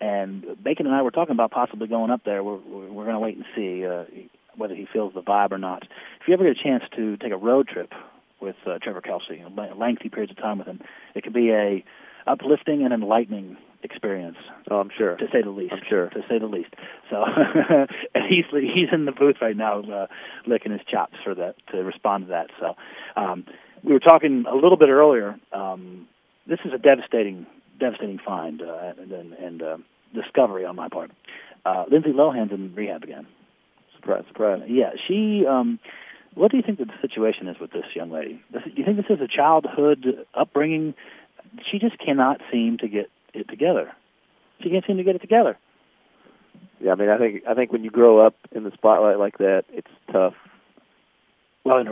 Speaker 2: And Bacon and I were talking about possibly going up there. We're we're going to wait and see uh, whether he feels the vibe or not. If you ever get a chance to take a road trip with uh, Trevor Kelsey, lengthy periods of time with him, it can be a uplifting and enlightening experience.
Speaker 3: Oh, I'm sure.
Speaker 2: To say the least.
Speaker 3: I'm sure.
Speaker 2: To say the least. So, [LAUGHS] and he's he's in the booth right now, uh, licking his chops for that to respond to that. So, um, we were talking a little bit earlier. Um, this is a devastating, devastating find uh, and, and uh, discovery on my part. Uh, Lindsay Lohan's in rehab again.
Speaker 3: Surprise, surprise.
Speaker 2: Yeah, she. Um, what do you think the situation is with this young lady? Do you think this is a childhood upbringing? She just cannot seem to get it together. She can't seem to get it together.
Speaker 3: Yeah, I mean, I think I think when you grow up in the spotlight like that, it's tough.
Speaker 2: Well, in,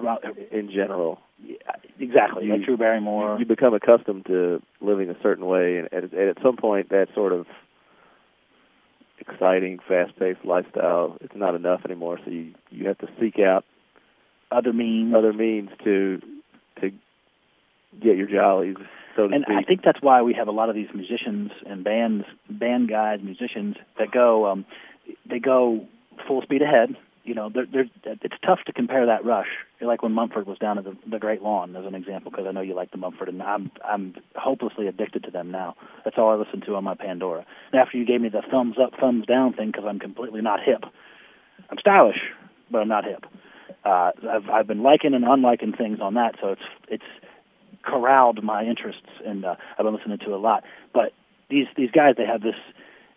Speaker 3: in general,
Speaker 2: yeah, exactly.
Speaker 3: You,
Speaker 2: like Drew Barrymore.
Speaker 3: You become accustomed to living a certain way, and at, and at some point, that sort of exciting, fast-paced lifestyle it's not enough anymore. So you you have to seek out
Speaker 2: other means,
Speaker 3: other means to to get your jollies. So
Speaker 2: and
Speaker 3: speak.
Speaker 2: I think that's why we have a lot of these musicians and bands, band guys, musicians that go, um, they go full speed ahead you know, they're, they're, it's tough to compare that rush. Like when Mumford was down at the, the Great Lawn, as an example, because I know you like the Mumford, and I'm I'm hopelessly addicted to them now. That's all I listen to on my Pandora. And after you gave me the thumbs up, thumbs down thing, because I'm completely not hip, I'm stylish, but I'm not hip. Uh, I've I've been liking and unliking things on that, so it's it's corralled my interests, and uh, I've been listening to a lot. But these these guys, they have this,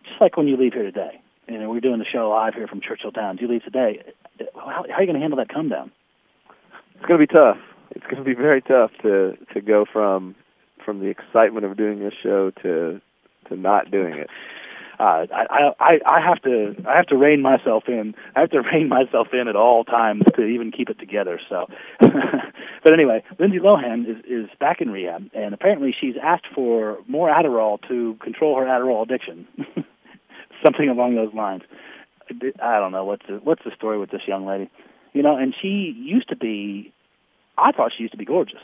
Speaker 2: just like when you leave here today. You know, we're doing the show live here from Churchill Downs. You leave today. How, how are you going to handle that come down?
Speaker 3: It's going to be tough. It's going to be very tough to to go from from the excitement of doing this show to to not doing it.
Speaker 2: Uh, I, I I have to I have to rein myself in. I have to [LAUGHS] rein myself in at all times to even keep it together. So, [LAUGHS] but anyway, Lindsay Lohan is is back in rehab, and apparently she's asked for more Adderall to control her Adderall addiction. [LAUGHS] Something along those lines. I don't know what's the, what's the story with this young lady. You know, and she used to be. I thought she used to be gorgeous.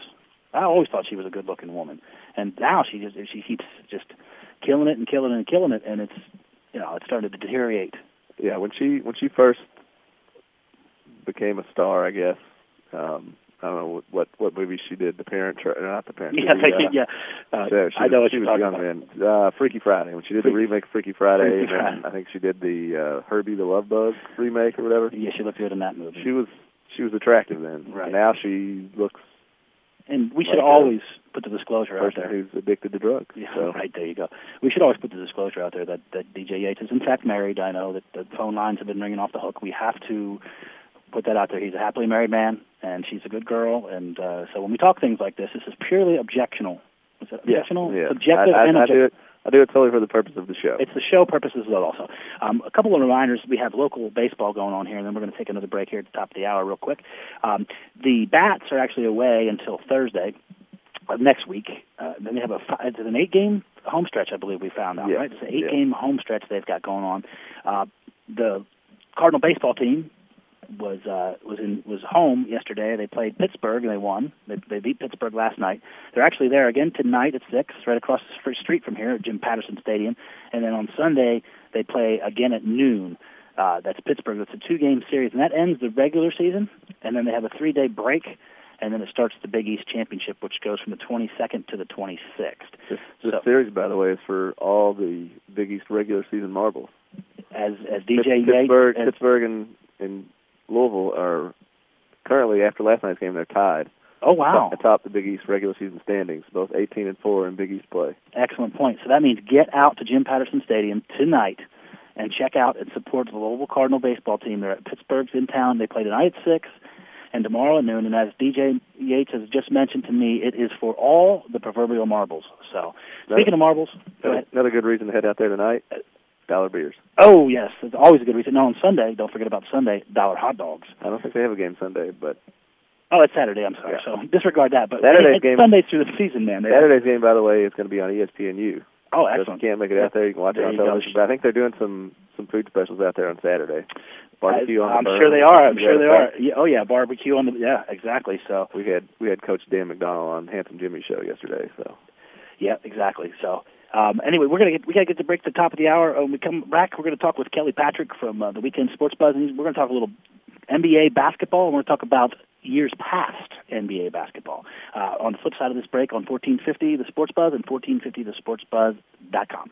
Speaker 2: I always thought she was a good-looking woman, and now she just she keeps just killing it and killing it and killing it, and it's you know it's starting to deteriorate.
Speaker 3: Yeah, when she when she first became a star, I guess. Um, I don't know what what movie she did. The Parent Trap, not the Parent.
Speaker 2: Yeah,
Speaker 3: movie, uh, [LAUGHS]
Speaker 2: yeah. Uh,
Speaker 3: so she
Speaker 2: I know what
Speaker 3: she was
Speaker 2: talking
Speaker 3: young
Speaker 2: about.
Speaker 3: then. Uh, Freaky Friday when she did the remake of Freaky Friday,
Speaker 2: Freaky
Speaker 3: and
Speaker 2: Friday.
Speaker 3: I think she did the uh, Herbie the Love Bug remake or whatever.
Speaker 2: Yeah, she looked good in that movie.
Speaker 3: She was she was attractive then.
Speaker 2: Right.
Speaker 3: Now she looks
Speaker 2: and we should
Speaker 3: like
Speaker 2: always put the disclosure out there.
Speaker 3: who's addicted to drugs.
Speaker 2: Yeah,
Speaker 3: so
Speaker 2: right there you go. We should always put the disclosure out there that that DJ Yates is in fact married. I know that the phone lines have been ringing off the hook. We have to put that out there. He's a happily married man, and she's a good girl. And uh, so when we talk things like this, this is purely objectional. Is it
Speaker 3: yeah,
Speaker 2: objectional?
Speaker 3: yeah.
Speaker 2: Subjective
Speaker 3: I, I,
Speaker 2: and objective.
Speaker 3: I do it solely for the purpose of the show.
Speaker 2: It's the show purposes as well, also. Um, a couple of reminders. We have local baseball going on here, and then we're going to take another break here at the top of the hour, real quick. Um, the Bats are actually away until Thursday of next week. Uh, then they have a it's an eight-game home stretch, I believe we found out.
Speaker 3: Yeah,
Speaker 2: Right, it's an
Speaker 3: yeah.
Speaker 2: eight-game home stretch they've got going on. Uh, the Cardinal baseball team was uh, was in was home yesterday. They played Pittsburgh and they won. They, they beat Pittsburgh last night. They're actually there again tonight at six, right across the street from here at Jim Patterson Stadium. And then on Sunday they play again at noon. Uh, that's Pittsburgh. That's a two-game series, and that ends the regular season. And then they have a three-day break, and then it starts the Big East Championship, which goes from the 22nd to the 26th.
Speaker 3: This, this
Speaker 2: So-
Speaker 3: series, by the way, is for all the Big East regular season marbles.
Speaker 2: As as DJ Yates,
Speaker 3: Pittsburgh,
Speaker 2: as-
Speaker 3: Pittsburgh, and, and Louisville are currently after last night's game they're tied
Speaker 2: oh wow,
Speaker 3: atop the Big East regular season standings, both 18 and four in Big East play.
Speaker 2: Excellent point. So that means get out to Jim Patterson Stadium tonight and check out and support the Louisville Cardinal baseball team. They're at Pittsburgh's in town. They play tonight at six and tomorrow at noon. And as DJ Yates has just mentioned to me, it is for all the proverbial marbles. So speaking of marbles, go ahead.
Speaker 3: Another good reason to head out there tonight. Uh, Dollar beers.
Speaker 2: Oh yes, it's always a good reason. No, on Sunday, don't forget about Sunday dollar hot dogs.
Speaker 3: I don't think they have a game Sunday, but
Speaker 2: Oh, it's Saturday. I'm sorry.
Speaker 3: Yeah.
Speaker 2: So disregard that. But
Speaker 3: Saturday's
Speaker 2: it's
Speaker 3: game-
Speaker 2: Sunday through the season, man. They-
Speaker 3: Saturday's game, by the way, is going to be on ESPNU.
Speaker 2: Oh,
Speaker 3: So if you
Speaker 2: excellent.
Speaker 3: can't make it out there, you can watch
Speaker 2: There
Speaker 3: it on television. But I think they're doing some some food specials out there on Saturday. Barbecue
Speaker 2: I,
Speaker 3: on the
Speaker 2: I'm sure they are. I'm sure they are. Yeah, oh yeah, barbecue on the yeah, exactly. So
Speaker 3: We had we had Coach Dan McDonnell on Handsome Jimmy show yesterday. So
Speaker 2: yeah, exactly. So um, anyway, we're gonna get we gotta get to break the top of the hour. When we come back, we're gonna talk with Kelly Patrick from uh, the Weekend Sports Buzz, and we're gonna talk a little NBA basketball, and we're gonna talk about years past NBA basketball. Uh, on the flip side of this break, on 1450 the Sports Buzz and 1450thesportsbuzz.com.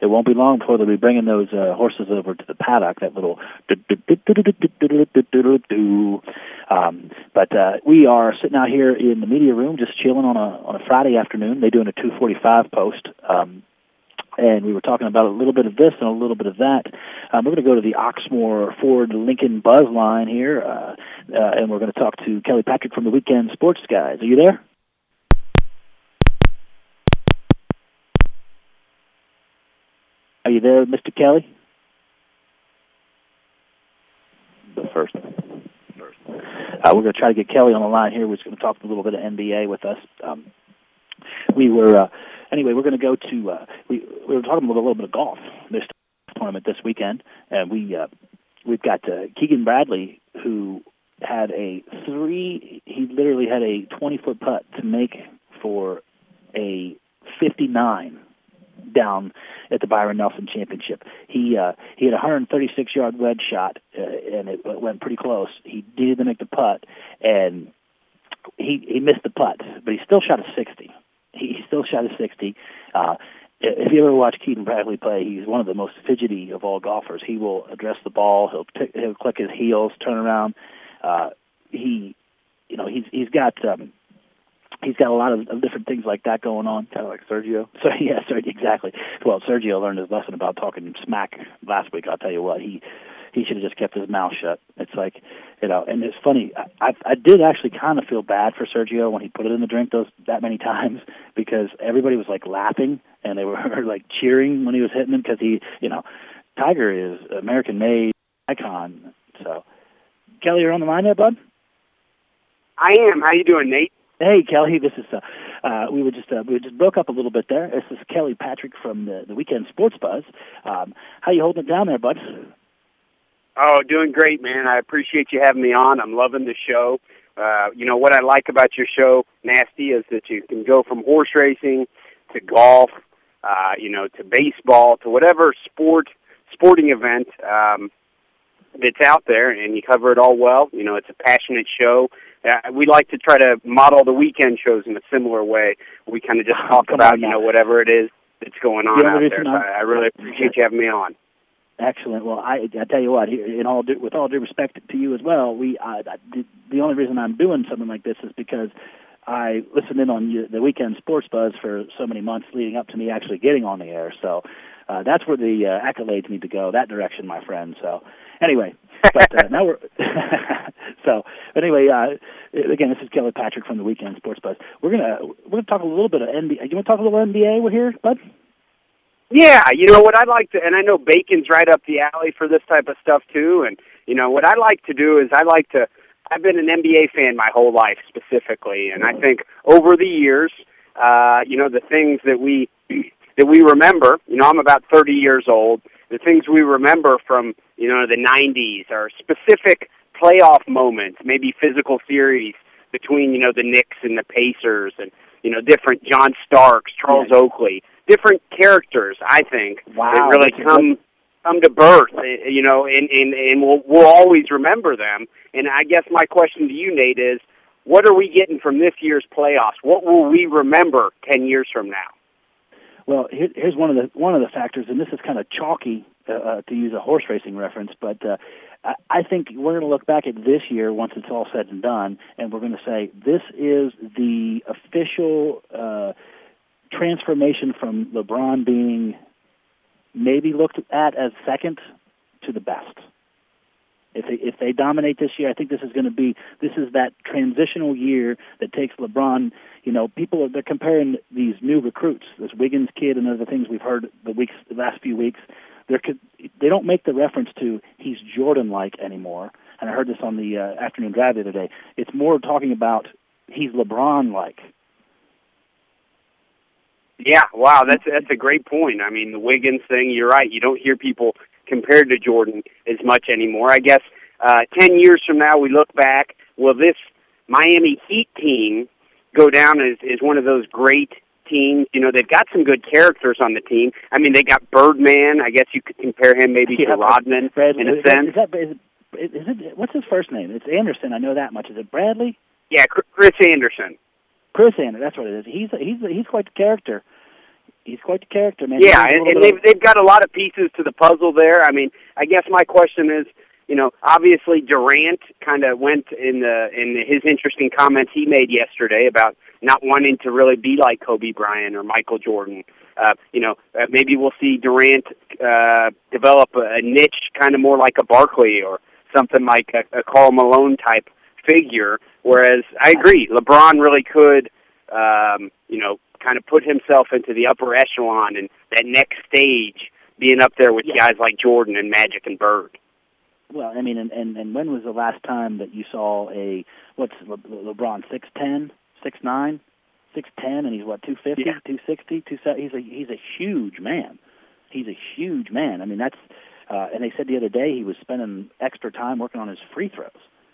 Speaker 2: It won't be long before they'll be bringing those uh, horses over to the paddock. That little. Um, but uh, we are sitting out here in the media room, just chilling on a on a Friday afternoon. They're doing a 2:45 post. Um, and we were talking about a little bit of this and a little bit of that. Um, we're going to go to the Oxmoor Ford Lincoln Buzz line here, uh, uh, and we're going to talk to Kelly Patrick from the Weekend Sports Guys. Are you there? Are you there, Mr. Kelly?
Speaker 3: the first.
Speaker 2: Uh, we're going to try to get Kelly on the line here. We're going to talk a little bit of NBA with us. Um, we were uh, anyway. We're going to go to uh, we we were talking a little, little bit of golf. A tournament this weekend, and we uh, we've got uh, Keegan Bradley who had a three. He literally had a 20 foot putt to make for a 59 down at the Byron Nelson Championship. He uh, he had a 136 yard wedge shot, uh, and it went pretty close. He needed to make the putt, and he he missed the putt, but he still shot a 60. He, still shot a 60. Uh, if you ever watch Keegan Bradley play, he's one of the most fidgety of all golfers. He will address the ball. He'll t- he'll click his heels, turn around. Uh, he, you know, he's he's got um, he's got a lot of, of different things like that going on.
Speaker 3: Kind of like Sergio. [LAUGHS]
Speaker 2: So yeah, Sergio, exactly. Well, Sergio learned his lesson about talking smack last week. I'll tell you what he he should have just kept his mouth shut. It's like, you know, and it's funny. I I, I did actually kind of feel bad for Sergio when he put it in the drink those that many [LAUGHS] times because everybody was like laughing and they [LAUGHS] were like cheering when he was hitting them because he, you know, Tiger is American made icon. So, Kelly, you're on the line there, bud.
Speaker 4: I am. How you doing, Nate?
Speaker 2: Hey, Kelly. This is uh, uh, we were just uh, we just broke up a little bit there. This is Kelly Patrick from the, the Weekend Sports Buzz. Um, how you holding it down there, bud?
Speaker 4: Oh, doing great, man. I appreciate you having me on. I'm loving the show. Uh, you know what I like about your show, Nasty, is that you can go from horse racing to golf, uh, you know, to baseball, to whatever sport sporting event um, that's out there, and you cover it all well. You know, it's a passionate show. Uh, we like to try to model the weekend shows in a similar way. We kind of just [LAUGHS] talk
Speaker 2: Come
Speaker 4: about you know whatever it is that's going on out there. So I, I really appreciate you having me on.
Speaker 2: Excellent. Well, I I tell you what, in all due, with all due respect to you as well, we uh, the, the only reason I'm doing something like this is because I listened in on the weekend sports buzz for so many months leading up to me actually getting on the air. So uh, that's where the uh, accolades need to go, that direction, my friend. So anyway, but uh, now we're [LAUGHS] so. But anyway, uh, again, this is Kelly Patrick from the Weekend Sports Buzz. We're gonna we're gonna talk a little bit of NBA. You want to talk a little NBA? We're here, bud.
Speaker 4: Yeah, you know what I'd like to, and I know Bacon's right up the alley for this type of stuff too. And you know what I like to do is I like to. I've been an NBA fan my whole life specifically, and I think over the years, uh, you know, the things that we [CLEARS THROAT] that we remember. You know, I'm about 30 years old. The things we remember from you know the 90s are specific playoff moments, maybe physical series between you know the Knicks and the Pacers, and you know different John Starks, Charles Oakley, different characters. I think
Speaker 2: Wow,
Speaker 4: that really come come to birth. eh, You know, and and and we'll we'll always remember them. And I guess my question to you, Nate, is what are we getting from this year's playoffs? What will we remember ten years from now?
Speaker 2: Well, here, here's one of the one of the factors, and this is kind of chalky uh, uh, to use a horse racing reference, but uh, I, I think we're going to look back at this year once it's all said and done, and we're going to say this is the official uh, transformation from LeBron being maybe looked at as second to the best. If they if they dominate this year, I think this is going to be this is that transitional year that takes LeBron. You know, people are they're comparing these new recruits, this Wiggins kid, and other things we've heard the weeks the last few weeks. They're they don't make the reference to he's Jordan like anymore. And I heard this on the uh, afternoon drive the other day. It's more talking about he's LeBron like.
Speaker 4: Yeah, wow, that's that's a great point. I mean, the Wiggins thing, you're right. You don't hear people compared to Jordan as much anymore. I guess uh, ten years from now, we look back. Will this Miami Heat team go down as as one of those great teams? You know, they've got some good characters on the team. I mean, they got Birdman. I guess you could compare him maybe
Speaker 2: Yeah,
Speaker 4: to Rodman
Speaker 2: Bradley,
Speaker 4: in a
Speaker 2: is that-
Speaker 4: sense.
Speaker 2: Is that is, is it what's his first name? It's Andersen. I know that much. Is it Bradley?
Speaker 4: Yeah, Chris Andersen.
Speaker 2: Chris Andersen. That's what it is. He's he's he's quite the character. He's quite the character, man.
Speaker 4: Yeah, and, and they've they've got a lot of pieces to the puzzle there. I mean, I guess my question is, you know, obviously Durant kind of went in the in his interesting comments he made yesterday about not wanting to really be like Kobe Bryant or Michael Jordan. Uh, you know, uh, maybe we'll see Durant uh, develop a, a niche, kind of more like a Barkley or something like a, a Karl Malone type figure. Whereas I agree, LeBron really could, um, you know, kind of put himself into the upper echelon and that next stage, being up there with
Speaker 2: Yeah.
Speaker 4: guys like Jordan and Magic and Bird.
Speaker 2: Well, I mean, and, and and when was the last time that you saw a what's Le, LeBron six ten, six nine, six ten, and he's what two fifty, two sixty, two seventy? He's a he's a huge man. He's a huge man. I mean, that's uh, and they said the other day he was spending extra time working on his free throws.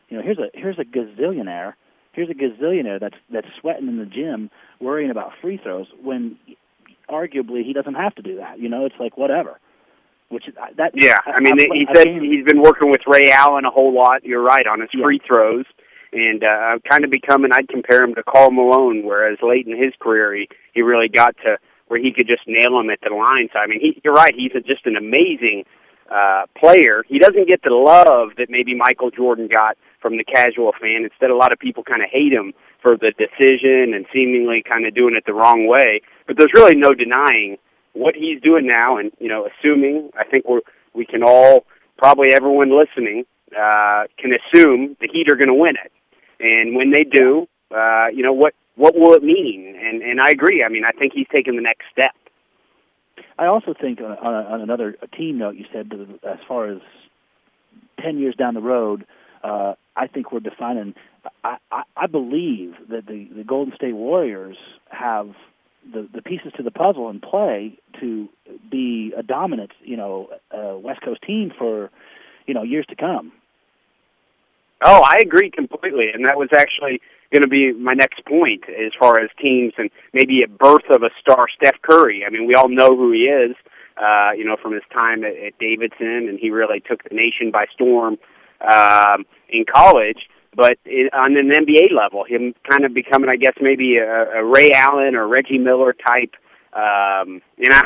Speaker 2: You know, here's a here's a gazillionaire. Here's a gazillionaire that's that's sweating in the gym, worrying about free throws when arguably he doesn't have to do that. You know, it's like whatever. Which is that.
Speaker 4: Yeah, I mean,
Speaker 2: I-
Speaker 4: he
Speaker 2: I
Speaker 4: said he's been working with Ray Allen a whole lot. You're right on his
Speaker 2: Yeah.
Speaker 4: free throws, and uh, kind of becoming. I'd compare him to Karl Malone, whereas late in his career, he he really got to where he could just nail him at the line. So I mean, he, you're right. He's a, just an amazing uh, player. He doesn't get the love that maybe Michael Jordan got from the casual fan. Instead, a lot of people kind of hate him for the decision and seemingly kind of doing it the wrong way. But there's really no denying what he's doing now, and you know, assuming I think we're we can all probably everyone listening uh, can assume the Heat are going to win it, and when they do, uh, you know what what will it mean? And and I agree. I mean, I think he's taken the next step.
Speaker 2: I also think on, on, another team note, you said as far as ten years down the road, uh, I think we're defining. I, I, I believe that the, the Golden State Warriors have the, the pieces to the puzzle in play to be a dominant, you know, uh, West Coast team for, you know, years to come.
Speaker 4: Oh, I agree completely, and that was actually going to be my next point as far as teams and maybe a birth of a star, Steph Curry. I mean, we all know who he is, uh, you know, from his time at, at Davidson, and he really took the nation by storm um, in college. But on an NBA level, him kind of becoming, I guess, maybe a, a Ray Allen or Reggie Miller type. Um, and I,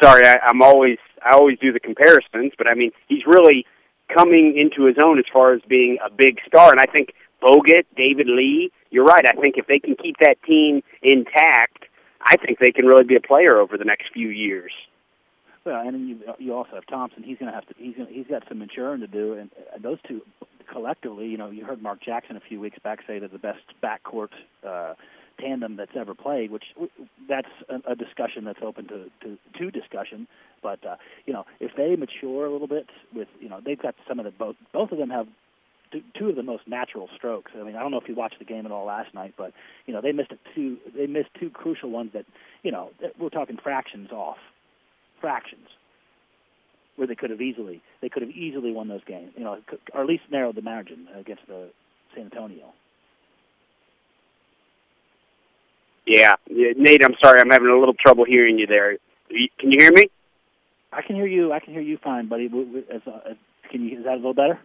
Speaker 4: sorry, I, I'm always I always do the comparisons, but I mean, he's really coming into his own as far as being a big star. And I think Bogut, David Lee, you're right. I think if they can keep that team intact, I think they can really be a player over the next few years.
Speaker 2: Well, and you you also have Thompson. He's going to have to. He's gonna, he's got some maturing to do, and those two collectively, you know, you heard Mark Jackson a few weeks back say they're the best backcourt uh, tandem that's ever played. Which that's a, a discussion that's open to to, to discussion. But uh, you know, if they mature a little bit with, you know, they've got some of the both. Both of them have two, of the most natural strokes. I mean, I don't know if you watched the game at all last night, but you know, they missed a two. They missed two crucial ones that, you know, that we're talking fractions off fractions where they could have easily they could have easily won those games, you know, or at least narrowed the margin against the San Antonio.
Speaker 4: Yeah, yeah Nate, I'm sorry, I'm having a little trouble hearing you there. Can you hear me?
Speaker 2: I can hear you. I can hear you fine, buddy. W- w- As, uh, can you? Is that a little better?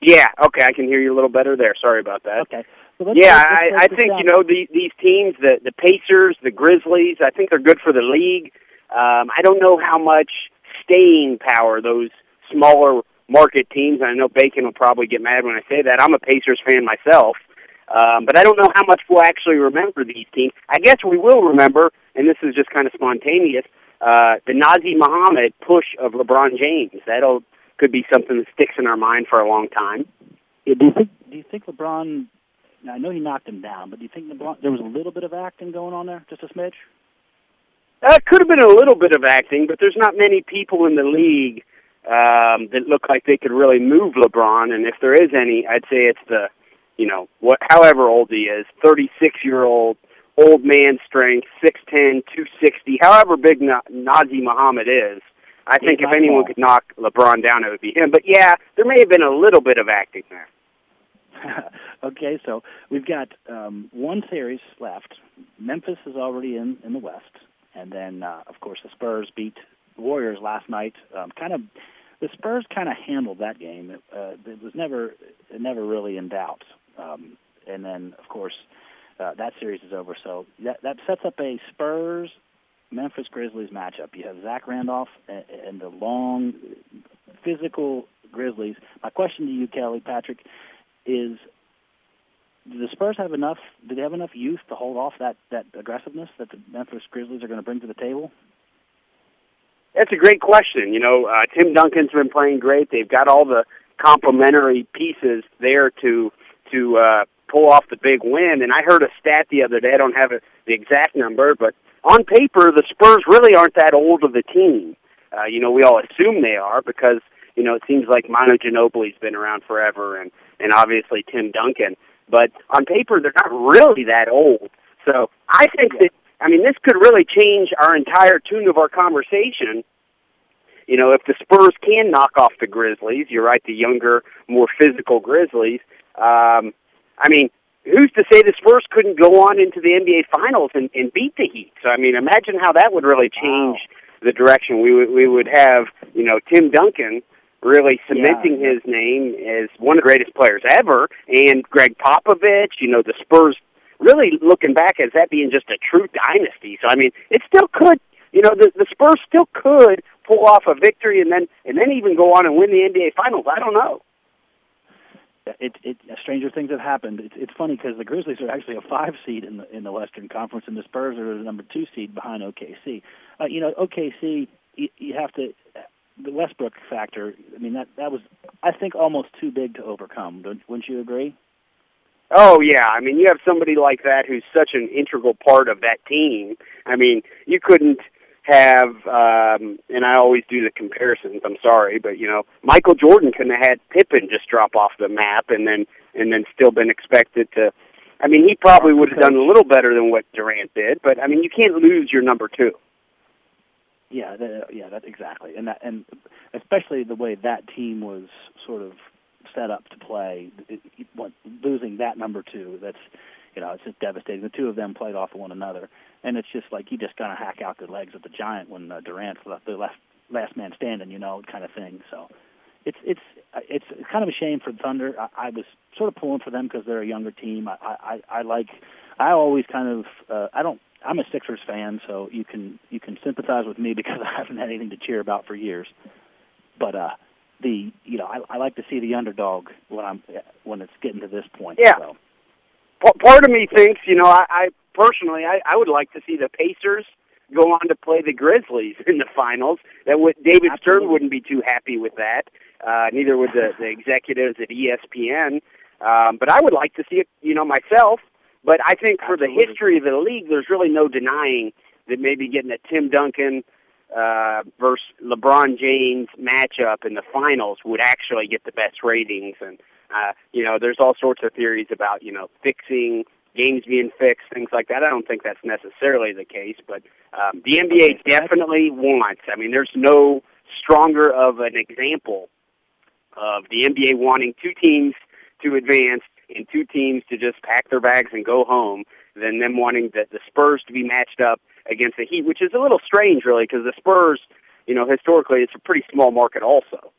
Speaker 4: Yeah, okay, I can hear you a little better there. Sorry about that.
Speaker 2: Okay. So let's,
Speaker 4: Yeah,
Speaker 2: let's- let's
Speaker 4: I, I think
Speaker 2: down.
Speaker 4: you know the, these teams, the the Pacers, the Grizzlies. I think they're good for the league. Um, I don't know how much staying power those smaller market teams. And I know Bacon will probably get mad when I say that. I'm a Pacers fan myself, um, but I don't know how much we'll actually remember these teams. I guess we will remember, and this is just kind of spontaneous. Uh, the Nazr Mohammed push of LeBron James. That'll could be something that sticks in our mind for a long time.
Speaker 2: Yeah, do you think? Do you think LeBron? Now, I know he knocked him down, but do you think LeBron? There was a little bit of acting going on there, just a smidge.
Speaker 4: Uh, could have been a little bit of acting, but there's not many people in the league um, that look like they could really move LeBron. And if there is any, I'd say it's the, you know, what, however old he is, 36 year old, old man strength, 6'10", 260, however big Na- Nazr Mohammed is. I think if anyone could knock LeBron down, it would be him. But yeah, there may have been a little bit of acting there. [LAUGHS]
Speaker 2: okay, so we've got um, one series left. Memphis is already in in the West, and then uh, of course the Spurs beat the Warriors last night. Um, kind of, the Spurs kind of handled that game. It, uh, it was never never really in doubt. Um, and then of course uh, that series is over. So that that sets up a Spurs Memphis Grizzlies matchup. You have Zach Randolph and, and the long physical Grizzlies. My question to you, Kelly Patrick, is do the Spurs have enough? Do they have enough youth to hold off that that aggressiveness that the Memphis Grizzlies are going to bring to the table?
Speaker 4: That's a great question. You know, uh, Tim Duncan's been playing great. They've got all the complementary pieces there to to uh, pull off the big win. And I heard a stat the other day. I don't have it, the exact number, but on paper, the Spurs really aren't that old of a team. Uh, you know, we all assume they are because you know, it seems like Manu Ginobili's been around forever, and and obviously Tim Duncan. But on paper, they're not really that old. So I think that I mean this could really change our entire tune of our conversation. You know, if the Spurs can knock off the Grizzlies, you're right, the younger, more physical Grizzlies. Um, I mean, who's to say the Spurs couldn't go on into the NBA Finals and, and beat the Heat? So I mean, imagine how that would really change wow. the direction we would we would have. You know, Tim Duncan really cementing yeah. his name as one of the greatest players ever, and Gregg Popovich. You know, the Spurs really looking back as that being just a true dynasty. So I mean, it still could. You know, the the Spurs still could pull off a victory and then and then even go on and win the NBA Finals. I don't know
Speaker 2: it, it stranger things have happened. It's it's funny because the Grizzlies are actually a five seed in the in the Western Conference, and the Spurs are the number two seed behind OKC. Uh, you know, OKC, you, you have to the Westbrook factor. I mean, that that was I think almost too big to overcome. Don't, wouldn't you agree?
Speaker 4: Oh yeah, I mean, you have somebody like that who's such an integral part of that team. I mean, you couldn't have, um, and I always do the comparisons. I'm sorry, but you know, Michael Jordan couldn't have had Pippen just drop off the map and then and then still been expected to. I mean, he probably would have done a little better than what Durant did, but I mean, you can't lose your number two.
Speaker 2: Yeah, that, yeah, that's exactly, and that, and especially the way that team was sort of set up to play. It, it, losing that number two, that's you know, it's just devastating. The two of them played off of one another, and it's just like you just kind of hack out the legs of the giant when uh, Durant's left the last last man standing, you know, kind of thing. So it's it's it's kind of a shame for Thunder. I, I was sort of pulling for them because they're a younger team. I, I I like I always kind of uh, I don't I'm a Sixers fan, so you can you can sympathize with me [LAUGHS] because I haven't had anything to cheer about for years. But uh the you know I, I like to see the underdog when I'm when it's getting to this point.
Speaker 4: Yeah.
Speaker 2: So.
Speaker 4: Part of me thinks, you know, I, I personally, I, I would like to see the Pacers go on to play the Grizzlies in the finals. That would David Absolutely. Stern wouldn't be too happy with that. Uh, neither would the, the [LAUGHS] executives at ESPN. Um, but I would like to see it, you know, myself. But I think for Absolutely. the history of the league, there's really no denying that maybe getting a Tim Duncan uh, versus LeBron James matchup in the finals would actually get the best ratings. And uh, you know, there's all sorts of theories about you know fixing games being fixed, things like that. I don't think that's necessarily the case, but um, the NBA definitely wants. I mean, there's no stronger of an example of the NBA wanting two teams to advance and two teams to just pack their bags and go home than them wanting the, the Spurs to be matched up against the Heat, which is a little strange, really, because the Spurs, you know, historically, it's a pretty small market also.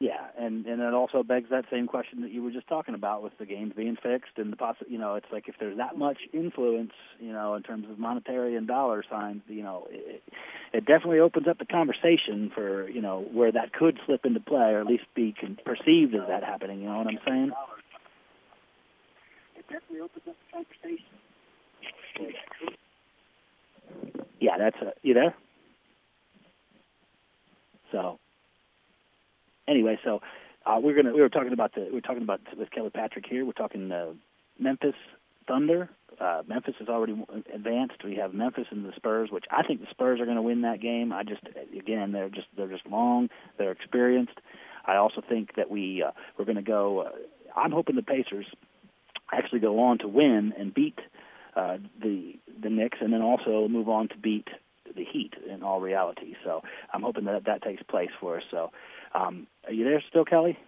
Speaker 2: Yeah, and and it also begs that same question that you were just talking about with the games being fixed and the possi- you know, it's like if there's that much influence, you know, in terms of monetary and dollar signs, you know, it, it definitely opens up the conversation for you know where that could slip into play or at least be con- perceived as that happening. You know what I'm saying? It definitely opens up the conversation. Yeah, that's a, you there. So anyway, so uh, we're gonna we were talking about the we are talking about with Kelly Patrick here. We're talking uh, Memphis Thunder. Uh, Memphis is already advanced. We have Memphis and the Spurs, which I think the Spurs are going to win that game. I just again they're just they're just long, they're experienced. I also think that we uh, we're going to go. Uh, I'm hoping the Pacers actually go on to win and beat uh, the the Knicks, and then also move on to beat the Heat in all reality. So I'm hoping that that takes place for us. So um, are you there still, Kelly?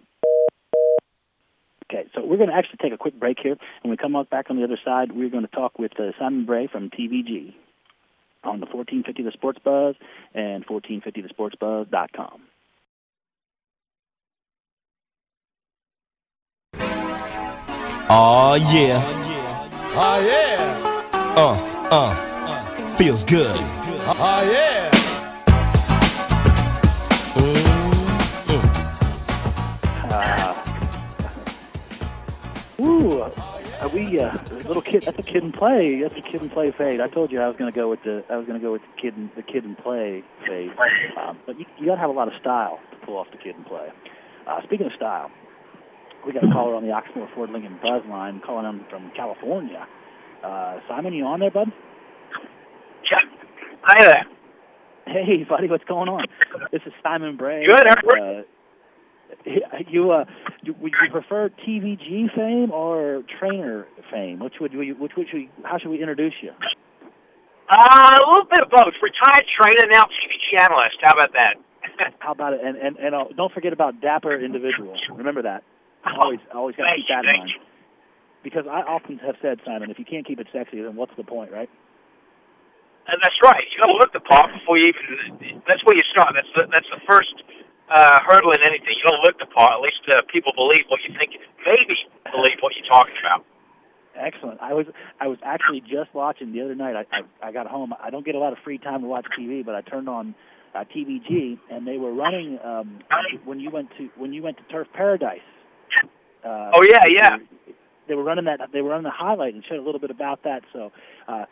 Speaker 2: Okay, so we're going to actually take a quick break here. When we come up back on the other side, we're going to talk with uh, Simon Bray from TVG on the 1450 The Sports Buzz and 1450thesportsbuzz.com.
Speaker 5: Oh yeah.
Speaker 6: Oh yeah.
Speaker 5: Uh, uh. Feels good.
Speaker 6: Oh yeah.
Speaker 2: Ooh, are we uh, little kid? That's a kid and play. That's a kid and play fade. I told you I was going to go with the I was going to go with the kid and the kid and play fade. Um, but you, you got to have a lot of style to pull off the kid and play. Uh, speaking of style, we got a caller on the Oxmoor Ford Lincoln Buzz line calling him from California. Uh, Simon, you on there, bud?
Speaker 7: Yeah. Hi there.
Speaker 2: Hey, buddy, what's going on? This is Simon Bray.
Speaker 7: Good. Uh, [LAUGHS]
Speaker 2: you uh, do, would you prefer TVG fame or trainer fame? Which would you? Which would you? How should we introduce you?
Speaker 7: Uh, a little bit of both. Retired trainer, now TVG analyst. How about that? [LAUGHS]
Speaker 2: How about it? And and and uh, don't forget about dapper individual. Remember that. Always always got to keep that in mind. Because I often have said, Simon, if you can't keep it sexy, then what's the point, right?
Speaker 7: And that's right. You got to look the part before you even. That's where you start. That's the, that's the first uh, hurdle in anything. You got to look the part. At least uh, people believe what you think. Maybe believe what you're talking about.
Speaker 2: Excellent. I was I was actually just watching the other night. I, I I got home. I don't get a lot of free time to watch TV, but I turned on uh, TVG, and they were running um, when you went to when you went to Turf Paradise. Uh,
Speaker 7: oh yeah, yeah.
Speaker 2: They, they were running that. They were running the highlight and showed a little bit about that. So, uh,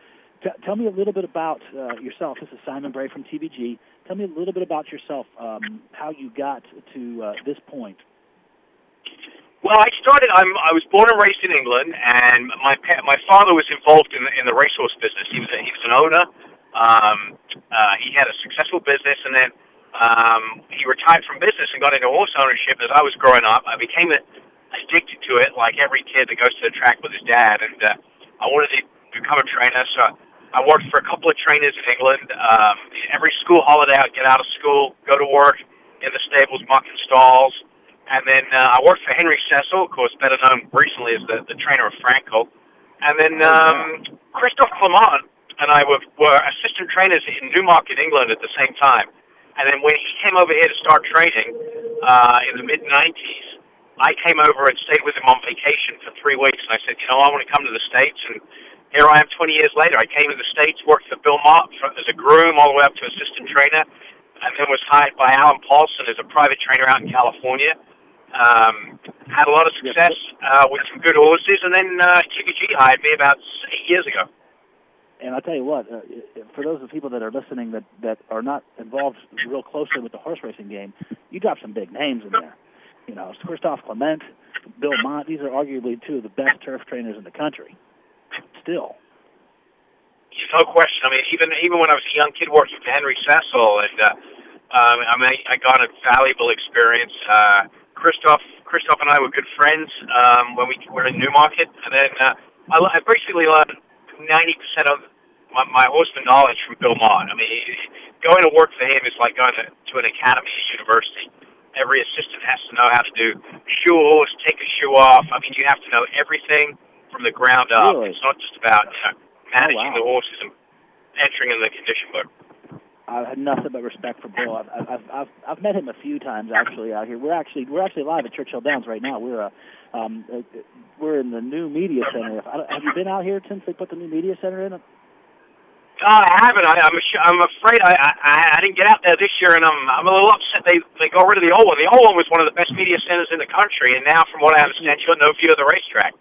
Speaker 2: t- tell me a little bit about uh, yourself. This is Simon Bray from TVG. Tell me a little bit about yourself. Um, how you got to uh, this point.
Speaker 7: Well, I started. I'm. I was born and raised in England, and my my father was involved in the, in the racehorse business. He was a, he was an owner. Um, uh, he had a successful business, and then um, he retired from business and got into horse ownership. As I was growing up, I became addicted to it, like every kid that goes to the track with his dad. And uh, I wanted to become a trainer, so I worked for a couple of trainers in England. Um, every school holiday, I'd get out of school, go to work in the stables, mucking stalls and then uh, I worked for Henry Cecil, of course, better known recently as the, the trainer of Frankel. And then oh, um, Christophe Clement and I were, were assistant trainers in Newmarket, England at the same time. And then when he came over here to start training uh, in the mid 90s, I came over and stayed with him on vacation for three weeks. And I said, you know, I want to come to the States. And here I am 20 years later. I came to the States, worked for Bill Mott as a groom all the way up to assistant trainer, and then was hired by Allen Paulson as a private trainer out in California. Um, had a lot of success uh, with some good horses, and then uh, TVG hired me about eight years ago.
Speaker 2: And I'll tell you what, uh, for those of people that are listening that, that are not involved real closely with the horse racing game, you drop some big names in there. You know, Christophe Clement, Bill Mott, these are arguably two of the best turf trainers in the country. Still.
Speaker 7: No question. I mean, even even when I was a young kid working for Henry Cecil, and uh, um, I mean, I got a valuable experience. Uh, Christoph, Christoph and I were good friends um, when we were in Newmarket, and then uh, I, I basically learned ninety percent of my, my horseman knowledge from Bill Mott. I mean, going to work for him is like going to, to an academy at university. Every assistant has to know how to do shoe horse, take a shoe off. I mean, you have to know everything from the ground up.
Speaker 2: Really?
Speaker 7: It's not just about you know, managing
Speaker 2: oh, wow.
Speaker 7: the horses and entering in the condition book.
Speaker 2: I've nothing but respect for Bill. I've, I've I've I've met him a few times actually out here. We're actually we're actually live at Churchill Downs right now. We're uh, um uh, we're in the new media center. Have you been out here since they put the new media center in?
Speaker 7: Uh, I haven't. I, I'm I'm afraid I, I I didn't get out there this year, and I'm I'm a little upset they they got rid of the old one. The old one was one of the best media centers in the country, and now, from what I understand, you got no view of the racetrack.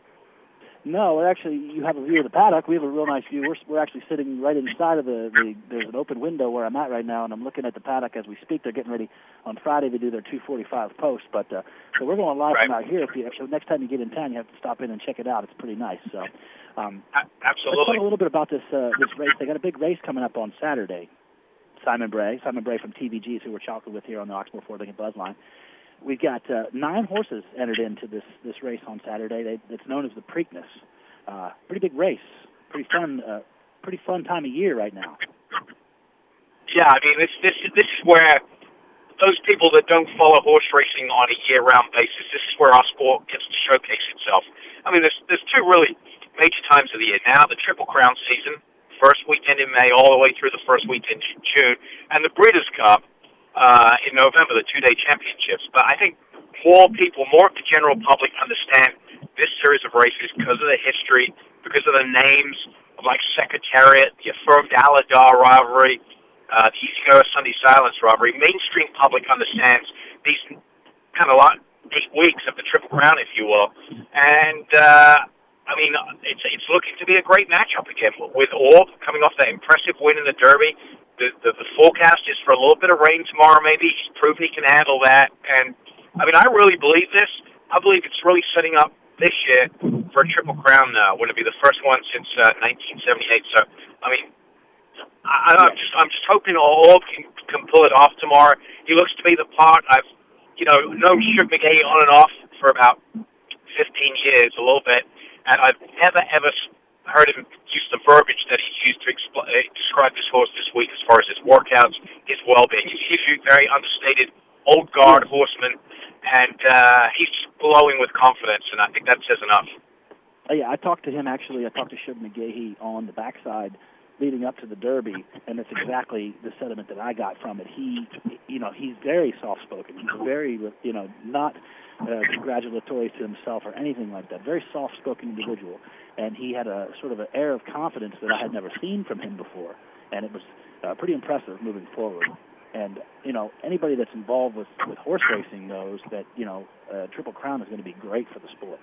Speaker 2: No, actually you have a view of the paddock. We have a real nice view. We're we're actually sitting right inside of the, the there's an open window where I'm at right now, and I'm looking at the paddock as we speak. They're getting ready on Friday to do their 245 post, but uh, so we're going live
Speaker 7: right.
Speaker 2: from out here. If you if, next time you get in town, you have to stop in and check it out. It's pretty nice. So, um,
Speaker 7: absolutely.
Speaker 2: Let's talk a little bit about this uh, this race. They got a big race coming up on Saturday. Simon Bray, Simon Bray from TVG, who we're talking with here on the Oxmoor Ford Lincoln Buzzline. We've got uh, nine horses entered into this this race on Saturday. They, it's known as the Preakness uh, pretty big race, pretty fun, uh, pretty fun time of year right now.
Speaker 7: Yeah, I mean this this this is where those people that don't follow horse racing on a year-round basis, this is where our sport gets to showcase itself. I mean, there's there's two really major times of the year now: the Triple Crown season, first weekend in May, all the way through the first weekend in June, and the Breeders' Cup uh, in November, the two-day championships. But I think more people, more of the general public, understand this series of races because of the history, because of the names of like Secretariat, the Affirmed Alydar rivalry, uh, the Easy Goer Sunday Silence rivalry. Mainstream public understands these kind of like eight weeks of the Triple Crown, if you will, and. uh I mean, it's it's looking to be a great matchup again with Orb coming off that impressive win in the Derby. The, the the forecast is for a little bit of rain tomorrow. Maybe he's proven he can handle that, and I mean, I really believe this. I believe it's really setting up this year for a triple crown. Uh, would it be the first one since uh, 1978? So, I mean, I, I'm just I'm just hoping all can can pull it off tomorrow. He looks to be the part. I've you know, known Shug McGaughey on and off for about 15 years, a little bit, and I've never ever heard him use the verbiage that he used to expl- uh, describe this horse this week as far as his workouts, his well-being. He's a very understated, old guard horseman, and uh, he's glowing with confidence, and I think that says enough.
Speaker 2: Uh, yeah, I talked to him actually. I talked to Shug McGaughey on the backside leading up to the Derby, and it's exactly the sentiment that I got from it. He, you know, he's very soft-spoken. He's very, you know, not uh, congratulatory to himself or anything like that. Very soft-spoken individual, and he had a sort of an air of confidence that I had never seen from him before, and it was uh, pretty impressive moving forward. And you know, anybody that's involved with with horse racing knows that you know, uh, Triple Crown is going to be great for the sport.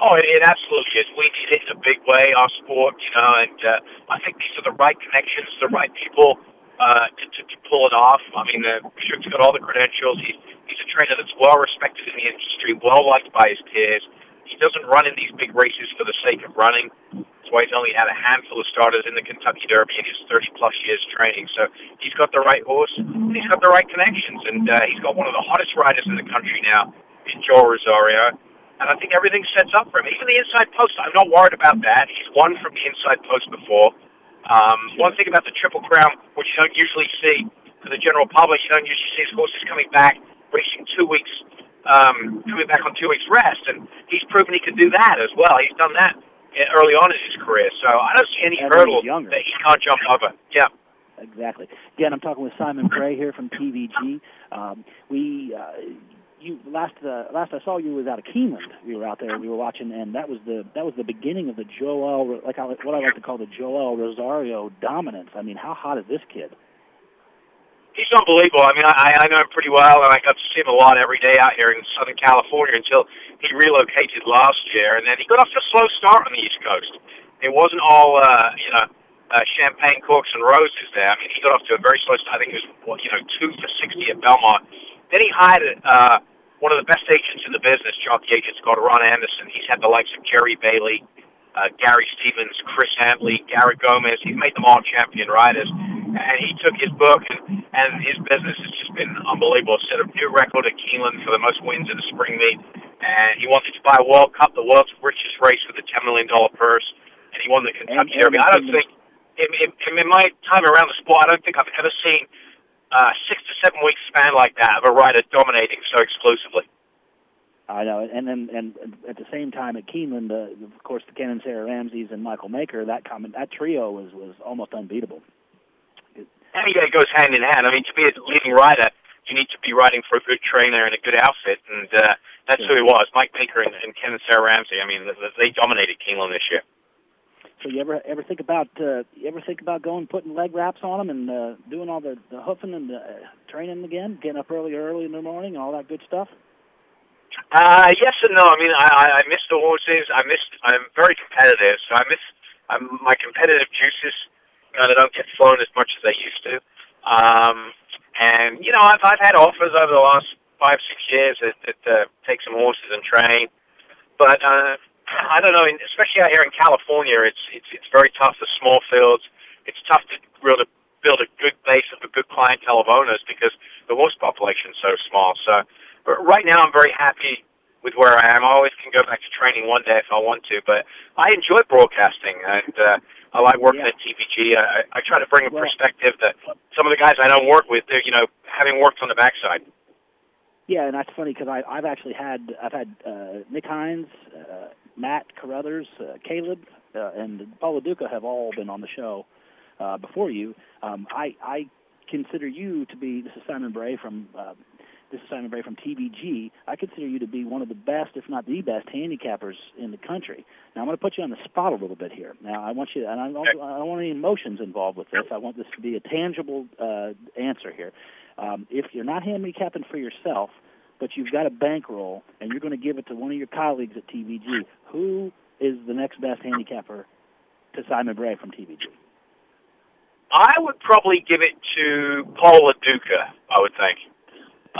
Speaker 7: Oh, it, it absolutely is. We need it in a big way, our sport, you know, and uh, I think these are the right connections, the right people uh, to, to, to pull it off. I mean, uh, Shug's got all the credentials. He's, he's a trainer that's well respected in the industry, well liked by his peers. He doesn't run in these big races for the sake of running. That's why he's only had a handful of starters in the Kentucky Derby in his 30 plus years training. So he's got the right horse, and he's got the right connections, and uh, he's got one of the hottest riders in the country now in Joel Rosario and I think everything sets up for him. Even the inside post, I'm not worried about that. He's won from the inside post before. Um, one thing about the Triple Crown, which you don't usually see for the general public, you don't usually see his horses coming back, racing two weeks, um, coming back on two weeks rest, and he's proven he can do that as well. He's done that early on in his career, so I don't see any
Speaker 2: And
Speaker 7: hurdle that he can't jump over. Yeah.
Speaker 2: Exactly. Again, I'm talking with Simon Bray here from TVG. Um, we, uh, you last uh, last I saw you was out of Keeneland. We were out there. We were watching, and that was the that was the beginning of the Joel, like I, what I like to call the Joel Rosario dominance. I mean, how hot is this kid?
Speaker 7: He's unbelievable. I mean, I, I know him pretty well, and I got to see him a lot every day out here in Southern California until he relocated last year, and then he got off to a slow start on the East Coast. It wasn't all, uh, you know, uh, champagne corks and roses there. I mean, he got off to a very slow start. I think it was, you know, two for 60 at Belmont. Then he hired uh, one of the best agents in the business, jockey agents called Ron Anderson. He's had the likes of Jerry Bailey, uh, Gary Stevens, Chris Antley, Garrett Gomez. He's made them all champion riders. And he took his book, and, and his business has just been unbelievable. Set a new record at Keeneland for the most wins in the spring meet. And he won the Dubai a World Cup, the world's richest race with a $10 million purse. And he won the Kentucky Derby. I don't think, in, in, in my time around the sport, I don't think I've ever seen uh, six to seven week span like that of a rider dominating so exclusively.
Speaker 2: I know, and then and, and at the same time at Keeneland, uh, of course, the Ken and Sarah Ramseys and Michael Maker, that common that trio was was almost unbeatable.
Speaker 7: Mean, it goes hand in hand. I mean, to be a leading rider, you need to be riding for a good trainer and a good outfit, and uh, that's who he was. Mike Maker and, and Sarah Ramsey. I mean, they dominated Keeneland this year.
Speaker 2: So you ever ever think about uh, you ever think about going putting leg wraps on them and uh, doing all the the hoofing and the uh, training again, getting up early early in the morning and all that good stuff?
Speaker 7: Uh, yes and no. I mean, I, I miss the horses. I miss. I'm very competitive, so I miss I'm, my competitive juices. Kind of don't get flown as much as they used to. Um, and you know, I've I've had offers over the last five six years that, that uh, take some horses and train, but uh, I don't know. Especially out here in California, it's it's it's very tough. The small fields. It's tough to really build a good base of a good clientele of owners because the horse population is so small. So, but right now, I'm very happy with where I am. I always can go back to training one day if I want to, but I enjoy broadcasting and uh, I like working
Speaker 2: Yeah.
Speaker 7: at TVG. I, I try to bring a perspective that some of the guys I don't work with, they're, you know, having worked on the backside.
Speaker 2: Yeah, and that's funny because I I've actually had I've had uh, Nick Hines, uh, Matt Carothers, uh, Caleb, uh, and Paul LaDuca have all been on the show uh, before you. Um, I I consider you to be this is Simon Bray from. Uh, this is Simon Bray from TVG. I consider you to be one of the best, if not the best, handicappers in the country. Now I'm going to put you on the spot a little bit here. Now I want you, and I don't, I don't want any emotions involved with this. I want this to be a tangible uh, answer here. Um, if you're not handicapping for yourself, but you've got a bankroll and you're going to give it to one of your colleagues at TVG, who is the next best handicapper to Simon Bray from TVG?
Speaker 7: I would probably give it to Paul LaDuca, I would think.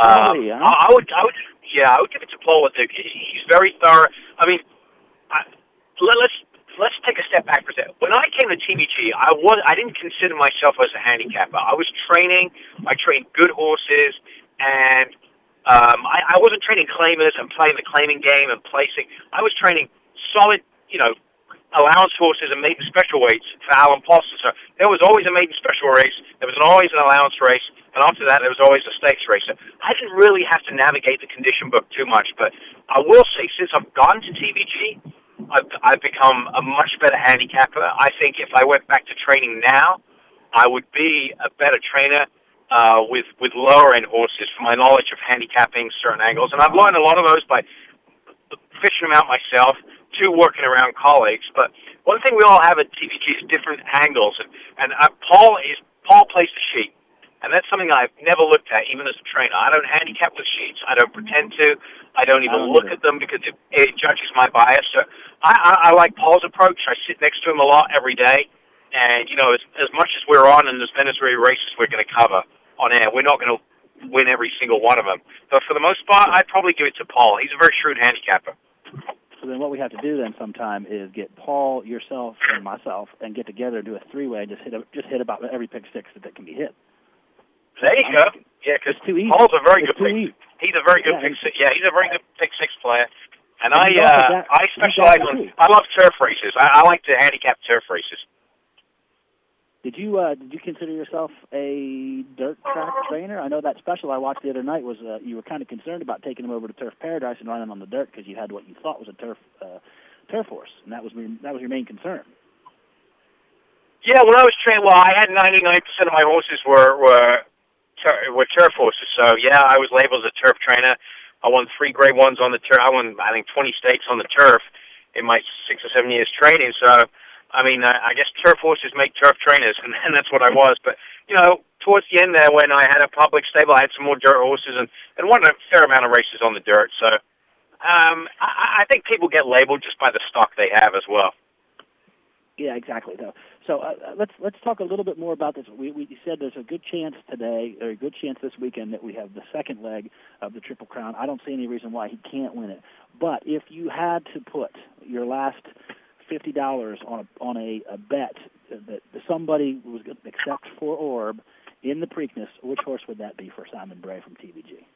Speaker 7: Um,
Speaker 2: Really, huh?
Speaker 7: I, I would, I would, yeah, I would give it to Paul LaDuca. He's very thorough. I mean, I, let, let's let's take a step back for a second. When I came to TVG, I was I didn't consider myself as a handicapper. I was training. I trained good horses, and Um, I, I wasn't training claimers and playing the claiming game and placing. I was training solid, you know, allowance horses and maiden special weights for Allen Paulson. So there was always a maiden special race. There was always an allowance race. And after that, there was always a stakes race. So I didn't really have to navigate the condition book too much. But I will say, since I've gone to TVG, I've, I've become a much better handicapper. I think if I went back to training now, I would be a better trainer uh, with with lower end horses for my knowledge of handicapping certain angles, and I've learned a lot of those by fishing them out myself. Two working around colleagues, but one thing we all have at TVG is different angles, and and uh, Paul is Paul plays the sheet, and that's something I've never looked at even as a trainer. I don't handicap with sheets. I don't pretend to. I don't even look at them because it, it judges my bias. So I, I, I like Paul's approach. I sit next to him a lot every day, and you know, as as much as we're on and as many races we're going to cover, on air. We're not going to win every single one of them. But for the most part, I'd probably give it to Paul. He's a very shrewd handicapper.
Speaker 2: So then what we have to do then sometime is get Paul, yourself, and myself, and get together and do a three-way and just hit a, just hit about every pick six that, that can be hit.
Speaker 7: There you go. Yeah, because Paul's a very it's good pick. He's a very good yeah, pick six. Yeah, he's a very good pick six player. And, and I uh, I specialize on. I love turf races. I, I like to handicap turf races.
Speaker 2: Did you uh, did you consider yourself a dirt track trainer? I know that special I watched the other night was uh, you were kind of concerned about taking him over to Turf Paradise and running on the dirt because you had what you thought was a turf uh, turf horse, and that was that was your main concern.
Speaker 7: Yeah, when I was trained, well, I had 99% of my horses were were tur- were turf horses. So yeah, I was labeled as a turf trainer. I won three Grade Ones on the turf. I won I think 20 stakes on the turf in my six or seven years training. So I mean, I, I guess turf horses make turf trainers, and, and that's what I was. But you know, towards the end there, when I had a public stable, I had some more dirt horses and and won a fair amount of races on the dirt. So um, I, I think people get labeled just by the stock they have as well.
Speaker 2: Yeah, exactly. Though. So uh, let's let's talk a little bit more about this. We, we said there's a good chance today, or a good chance this weekend, that we have the second leg of the Triple Crown. I don't see any reason why he can't win it. But if you had to put your last fifty dollars on a on a, a bet that somebody was going to accept for Orb in the Preakness, which horse would that be for Simon Bray from TVG?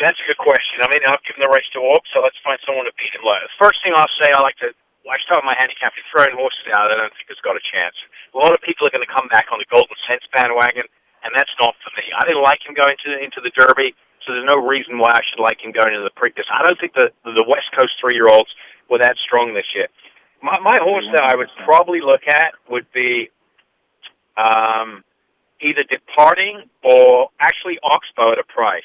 Speaker 7: That's a good question. I mean, I've given the race to Orb, so let's find someone to beat him. First thing I'll say, I like to. I start my handicapping, throwing horses out, I don't think it's got a chance. A lot of people are going to come back on the Goldencents bandwagon, and that's not for me. I didn't like him going to into the Derby, so there's no reason why I should like him going into the Preakness. I don't think the the West Coast three year olds were that strong this year. My, my horse that I would probably look at would be um, either Departing or actually Oxbow at a price.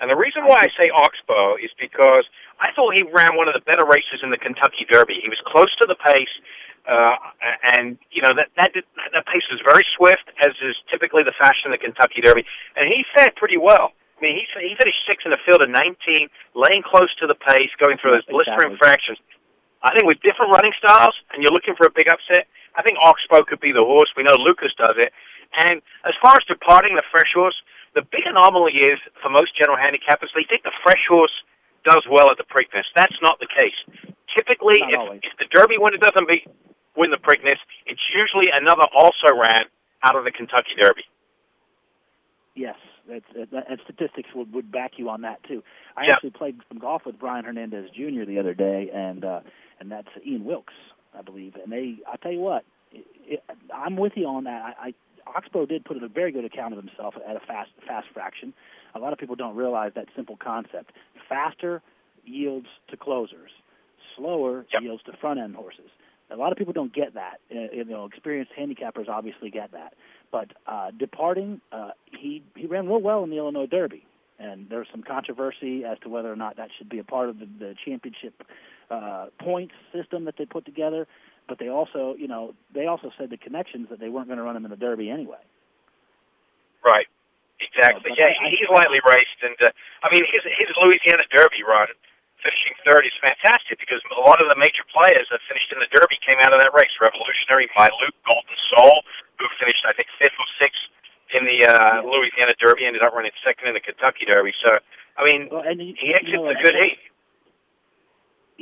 Speaker 7: And the reason why I say Oxbow is because I thought he ran one of the better races in the Kentucky Derby. He was close to the pace, uh, and you know that that did, that pace was very swift, as is typically the fashion in the Kentucky Derby. And he fed pretty well. I mean, he he finished sixth in a field of 19, laying close to the pace, going through those blistering exactly. fractions. I think with different running styles, and you're looking for a big upset, I think Oxbow could be the horse. We know Lukas does it. And as far as departing the fresh horse, the big anomaly is for most general handicappers, they think the fresh horse does well at the Preakness. That's not the case. Typically, if, if the Derby winner doesn't beat, win the Preakness, it's usually another also ran out of the Kentucky Derby.
Speaker 2: Yes, that's, that, and statistics would, would back you on that too. I yep. actually played some golf with Brian Hernandez Jr. the other day, and uh, and that's Ian Wilkes, I believe. And they, I tell you what, it, it, I'm with you on that. I, I Oxbow did put a very good account of himself at a fast fast fraction. A lot of people don't realize that simple concept. Faster yields to closers, slower yep. yields to front end horses. A lot of people don't get that. Uh, you know, experienced handicappers obviously get that. But uh, departing, uh, he he ran real well in the Illinois Derby, and there's some controversy as to whether or not that should be a part of the, the championship uh, points system that they put together. But they also, you know, they also said the connections that they weren't going to run him in the Derby anyway.
Speaker 7: Right. Exactly. Yeah, I, he's I, lightly raced, and uh, I mean his his Louisiana Derby run, finishing third is fantastic because a lot of the major players that finished in the Derby came out of that race. Revolutionary, Mylute, Golden Soul, who finished I think fifth or sixth in the uh, Louisiana Derby, ended up running second in the Kentucky Derby. So I mean, well, and he, he exits you know, a good heat.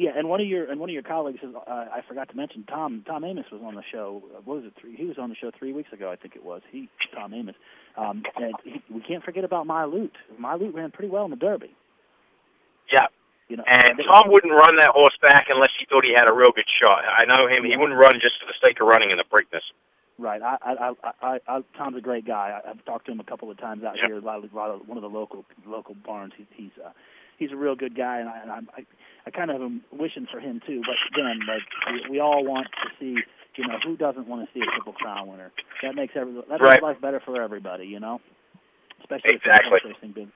Speaker 2: Yeah, and one of your and one of your colleagues, uh, I forgot to mention Tom. Tom Amoss was on the show. Uh, what was it? Three, he was on the show three weeks ago, I think it was. He, Tom Amoss, Um, and he, we can't forget about Mylute. My Loot ran pretty well in the Derby.
Speaker 7: Yeah.
Speaker 2: You know,
Speaker 7: And Tom wouldn't run that horse back unless he thought he had a real good shot. I know him; he wouldn't run just for the sake of running in the Preakness.
Speaker 2: Right. I, I, I, I, I, Tom's a great guy. I, I've talked to him a couple of times out
Speaker 7: Yep.
Speaker 2: here. A lot of, a lot of one of the local local barns. He's he's uh, he's a real good guy, and I and I'm, I, I kind of am wishing for him too. But again, like we, we all want to see, you know, who doesn't want to see a Triple Crown winner? That makes every that
Speaker 7: Right.
Speaker 2: makes life better for everybody, you know, especially if
Speaker 7: Exactly.
Speaker 2: it's racing big.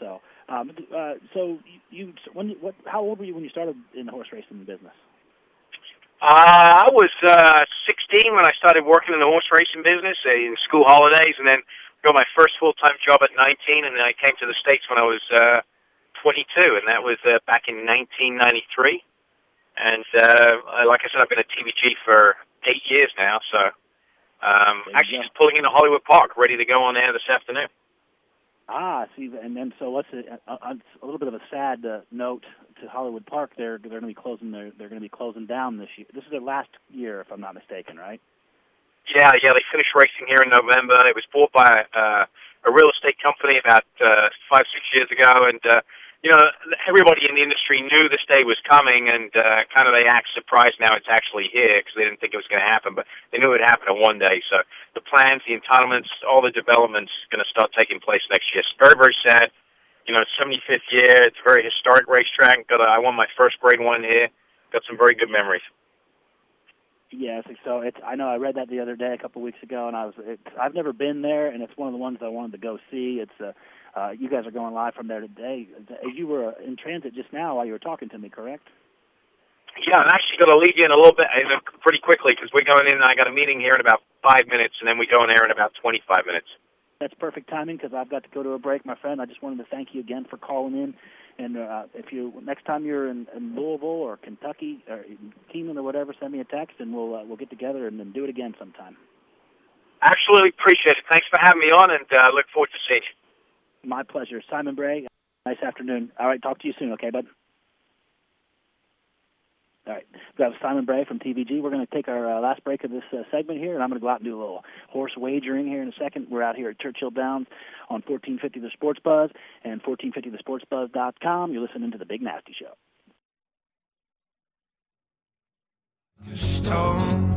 Speaker 2: So, um, uh, so you, when what? How old were you when you started in the horse racing business?
Speaker 7: Uh, I was uh, 16 when I started working in the horse racing business uh, in school holidays, and then got my first full-time job at 19, and then I came to the states when I was uh, 22, and that was uh, back in 1993. And uh, like I said, I've been at TVG for eight years now, so um, actually
Speaker 2: go.
Speaker 7: just pulling into Hollywood Park, ready to go on there this afternoon.
Speaker 2: Ah, see, and then so what's a, a, a little bit of a sad uh, note to Hollywood Park. They're they're going to be closing. Their, they're going to be closing down this year. This is their last year, if I'm not mistaken, right?
Speaker 7: Yeah, yeah, they finished racing here in November. It was bought by uh, a real estate company about uh, five, six years ago, and uh, you know everybody in the industry knew this day was coming, and uh, kind of they act surprised now it's actually here because they didn't think it was going to happen, but they knew it would happen in one day. So the plans, the entitlements, all the developments going to start taking place next year. It's very, very sad. You know, 75th year. It's a very historic racetrack. Got a, I won my first Grade One here. Got some very good memories.
Speaker 2: Yes. So it's. I know. I read that the other day, a couple of weeks ago, and I was. It, I've never been there, and it's one of the ones I wanted to go see. It's. Uh, uh, you guys are going live from there today. You were in transit just now while you were talking to me, correct?
Speaker 7: Yeah, I'm actually going to lead you in a little bit, pretty quickly, because we're going in. and I got a meeting here in about five minutes, and then we go in there in about 25 minutes.
Speaker 2: That's perfect timing because I've got to go to a break, my friend. I just wanted to thank you again for calling in. And uh, if you next time you're in, in Louisville or Kentucky or Keeneland or whatever, send me a text and we'll uh, we'll get together and then do it again sometime.
Speaker 7: Absolutely appreciate it. Thanks for having me on, and uh, look forward to seeing you.
Speaker 2: My pleasure, Simon Bray. Nice afternoon. All right, talk to you soon, okay, bud. All right, we have Simon Bray from TVG. We're going to take our uh, last break of this uh, segment here, and I'm going to go out and do a little horse wagering here in a second. We're out here at Churchill Downs on 1450 The Sports Buzz and 1450thesportsbuzz.com. You're listening to the Big Nasty Show.
Speaker 8: stone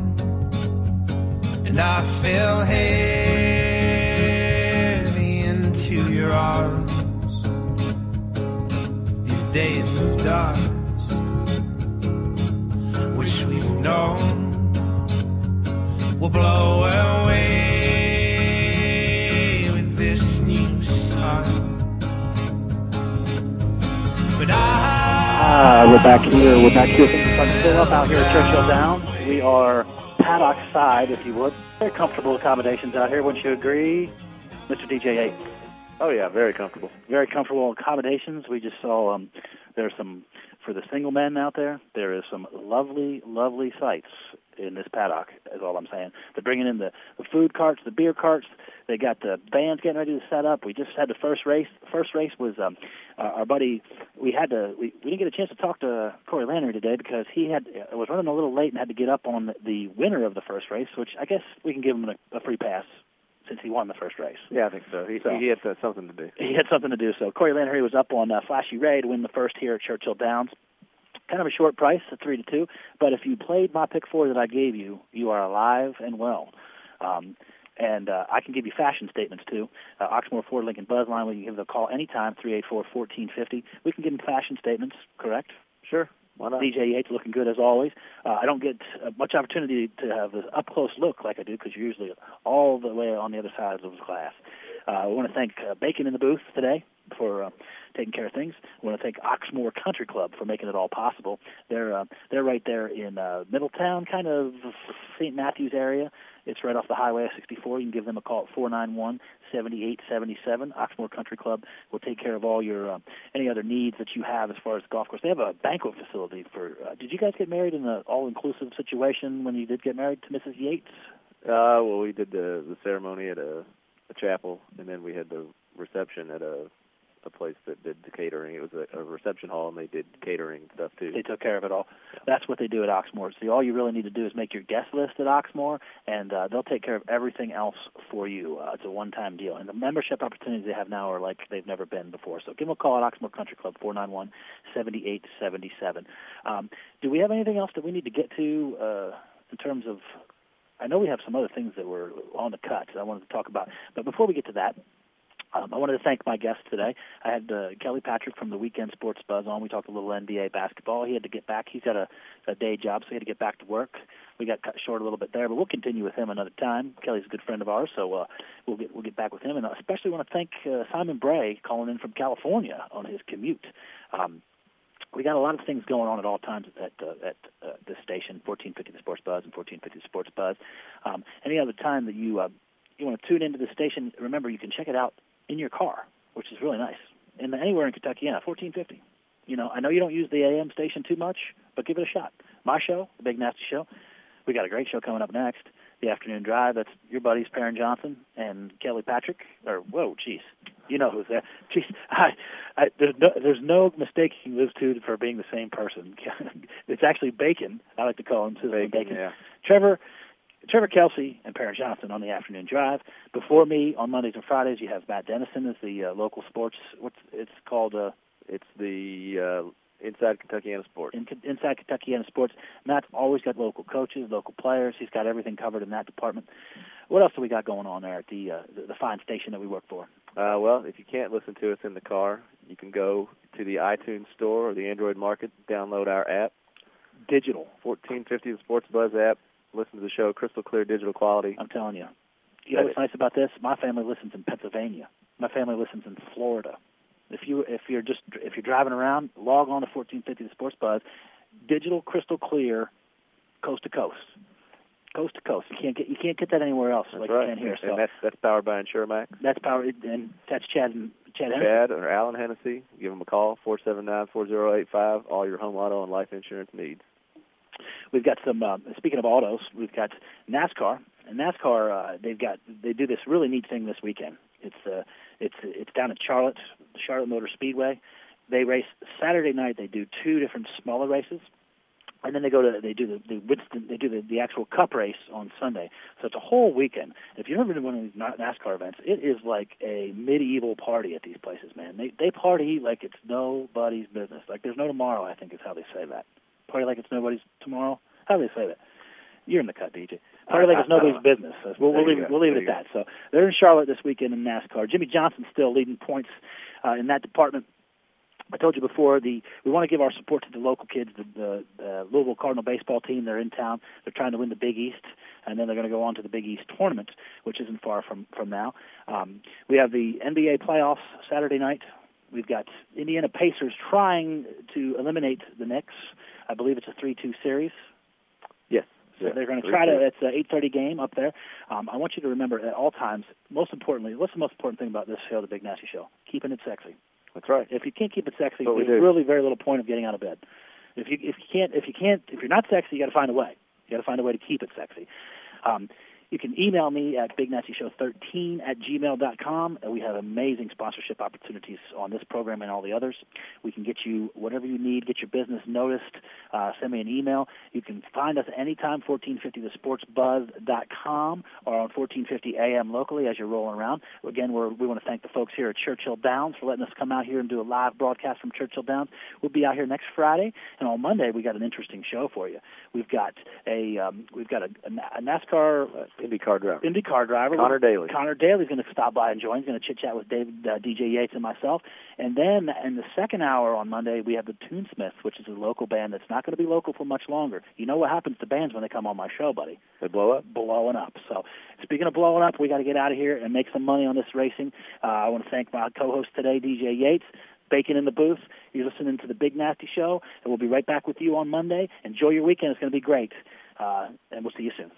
Speaker 8: and I heavy your arms. These days of dark, wish we'd known, will blow away with this new sun. But I.
Speaker 2: Uh, we're back here. We're back here. Things are up out here at Churchill Downs. We are paddock side, if you would. Very comfortable accommodations out here. Wouldn't you agree, Mr. DJ Yates?
Speaker 3: Oh yeah, very comfortable.
Speaker 2: Very comfortable accommodations. We just saw um, there's some for the single men out there. There is some lovely, lovely sights in this paddock. Is all I'm saying. They're bringing in the, the food carts, the beer carts. They got the bands getting ready to set up. We just had the first race. The first race was um, uh, our buddy. We had to. We, we didn't get a chance to talk to Corey Lanerie today because he had uh, was running a little late and had to get up on the winner of the first race. Which I guess we can give him a, a free pass since he won the first race.
Speaker 3: Yeah, I think so. He,
Speaker 2: So-
Speaker 3: he had uh, something to do.
Speaker 2: He had something to do. So Corey Lanerie was up on uh, Flashy Ray to win the first here at Churchill Downs. Kind of a short price, a three to two. But if you played my pick four that I gave you, you are alive and well. Um, and uh, I can give you fashion statements too. Uh, Oxmoor Ford Lincoln Buzzline, we can give them a call anytime, three eight four fourteen fifty. We can give them fashion statements, correct?
Speaker 3: Sure.
Speaker 2: DJ Yates looking good as always. Uh, I don't get uh, much opportunity to have an up close look like I do because you're usually all the way on the other side of the glass. Uh, I want to thank uh, Bacon in the booth today for uh, taking care of things. I want to thank Oxmoor Country Club for making it all possible. They're they're right there in Middletown, kind of St. Matthews area. It's right off the Highway 64. You can give them a call at 491 7877. Oxmoor Country Club will take care of all your uh, any other needs that you have as far as the golf course. They have a banquet facility for. Uh, did you guys get married in an all-inclusive situation when you did get married to Mrs. Yates?
Speaker 3: Uh, well, we did the the ceremony at a, a chapel, and then we had the reception at a a place that did the catering. It was a, a reception hall, and they did catering stuff too.
Speaker 2: They took care of it all. That's what they do at Oxmoor. So all you really need to do is make your guest list at Oxmoor, and uh, they'll take care of everything else for you. Uh, it's a one-time deal, and the membership opportunities they have now are like they've never been before. So give them a call at Oxmoor Country Club, four nine one seventy eight seventy seven. Um, do we have anything else that we need to get to uh, in terms of? I know we have some other things that were on the cut that I wanted to talk about, but before we get to that, um, I wanted to thank my guests today. I had uh, Kelly Patrick from the Weekend Sports Buzz on. We talked a little NBA basketball. He had to get back. He's got a, a day job, so he had to get back to work. We got cut short a little bit there, but we'll continue with him another time. Kelly's a good friend of ours, so uh, we'll get we'll get back with him. And I especially want to thank uh, Simon Bray calling in from California on his commute. Um, we got a lot of things going on at all times at uh, at uh, this station, 1450 The Sports Buzz and 1450 The Sports Buzz. Um, any other time that you uh, you want to tune into the station, remember you can check it out in your car, which is really nice. And anywhere in Kentucky, yeah, 1450. You know, I know you don't use the AM station too much, but give it a shot. My show, the Big Nasty Show, we got a great show coming up next. The afternoon drive. That's your buddies Perrin Johnson and Kelly Patrick. Or whoa, jeez, you know who's there. [LAUGHS] Jeez, I, I, there's no there's no mistaking those two for being the same person. [LAUGHS] it's actually Bacon. I like to call him too.
Speaker 3: Bacon,
Speaker 2: Bacon.
Speaker 3: yeah.
Speaker 2: Trevor Trevor Kelsey and Perrin Johnson on the afternoon drive. Before me on Mondays and Fridays, you have Matt Dennison as the uh, local sports. What's it's called? Uh,
Speaker 3: It's the uh, Inside Kentuckiana Sports.
Speaker 2: in, inside Kentuckiana sports. Matt's always got local coaches, local players. He's got everything covered in that department. What else do we got going on there at the uh, the, the fine station that we work for?
Speaker 3: Uh, well, if you can't listen to us in the car, you can go to the iTunes Store or the Android Market, download our app,
Speaker 2: Digital.
Speaker 3: 1450 the Sports Buzz app. Listen to the show, crystal clear digital quality.
Speaker 2: I'm telling you. You know what's nice about this? My family listens in Pennsylvania. My family listens in Florida. If you if you're just if you're driving around, log on to 1450 the Sports Buzz, digital, crystal clear, coast to coast, coast to coast. You can't get you can't get that anywhere else
Speaker 3: That's
Speaker 2: like
Speaker 3: right.
Speaker 2: you can here. So
Speaker 3: and that's that's powered by InsureMax.
Speaker 2: that's powered and that's Chad and Chad. Henderson.
Speaker 3: Chad or Alan Hennessy, give them a call, four seven nine four zero eight five. All your home auto and life insurance needs.
Speaker 2: We've got some. Uh, speaking of autos, we've got NASCAR. And NASCAR, uh, they've got they do this really neat thing this weekend. It's uh, it's it's down at Charlotte, Charlotte Motor Speedway. They race Saturday night. They do two different smaller races, and then they go to they do the, the Winston they do the, the actual Cup race on Sunday. So it's a whole weekend. If you've ever been to one of these NASCAR events, it is like a medieval party at these places, man. They they party like it's nobody's business. Like there's no tomorrow. I think is how they say that. Party like it's nobody's tomorrow. How do they say that? You're in the cut, DJ. Party like it's [LAUGHS] nobody's business. So we'll, we'll leave,
Speaker 3: go.
Speaker 2: we'll leave it
Speaker 3: There
Speaker 2: at that. So they're in Charlotte this weekend in NASCAR. Jimmie Johnson's still leading points uh, in that department. I told you before the we want to give our support to the local kids. The, the, the Louisville Cardinal baseball team. They're in town. They're trying to win the Big East, and then they're going to go on to the Big East tournament, which isn't far from from now. Um, we have the NBA playoffs Saturday night. We've got Indiana Pacers trying to eliminate the Knicks. I believe it's a three-two series. So
Speaker 3: Yeah.
Speaker 2: they're going to try to. It's an 8:30 game up there. Um, I want you to remember at all times. Most importantly, what's the most important thing about this show, the Big Nasty Show? Keeping it sexy.
Speaker 3: That's right.
Speaker 2: If you can't keep it sexy, there's really very little point of getting out of bed. If you if you can't if you can't if you're not sexy, you got to find a way. You got to find a way to keep it sexy. Um, you can email me at bignastyshow13 at gmail.com. We have amazing sponsorship opportunities on this program and all the others. We can get you whatever you need, get your business noticed. Uh, send me an email. You can find us anytime, 1450thesportsbuzz.com or on 1450 AM locally as you're rolling around. Again, we want to thank the folks here at Churchill Downs for letting us come out here and do a live broadcast from Churchill Downs. We'll be out here next Friday, and on Monday we got an interesting show for you. We've got a um, we've got a, a NASCAR uh,
Speaker 3: IndyCar driver.
Speaker 2: IndyCar driver.
Speaker 3: Conor Daly.
Speaker 2: Conor Daly's going to stop by and join. He's going to chit chat with David, uh, DJ Yates, and myself. And then in the second hour on Monday, we have the Toonsmiths, which is a local band that's not going to be local for much longer. You know what happens to bands when they come on my show, buddy?
Speaker 3: They blow up.
Speaker 2: Blowing up. So speaking of blowing up, we got to get out of here and make some money on this racing. Uh, I want to thank my co-host today, DJ Yates. Bacon in the booth. You're listening to the Big Nasty Show, and we'll be right back with you on Monday. Enjoy your weekend. It's going to be great. Uh, and we'll see you soon.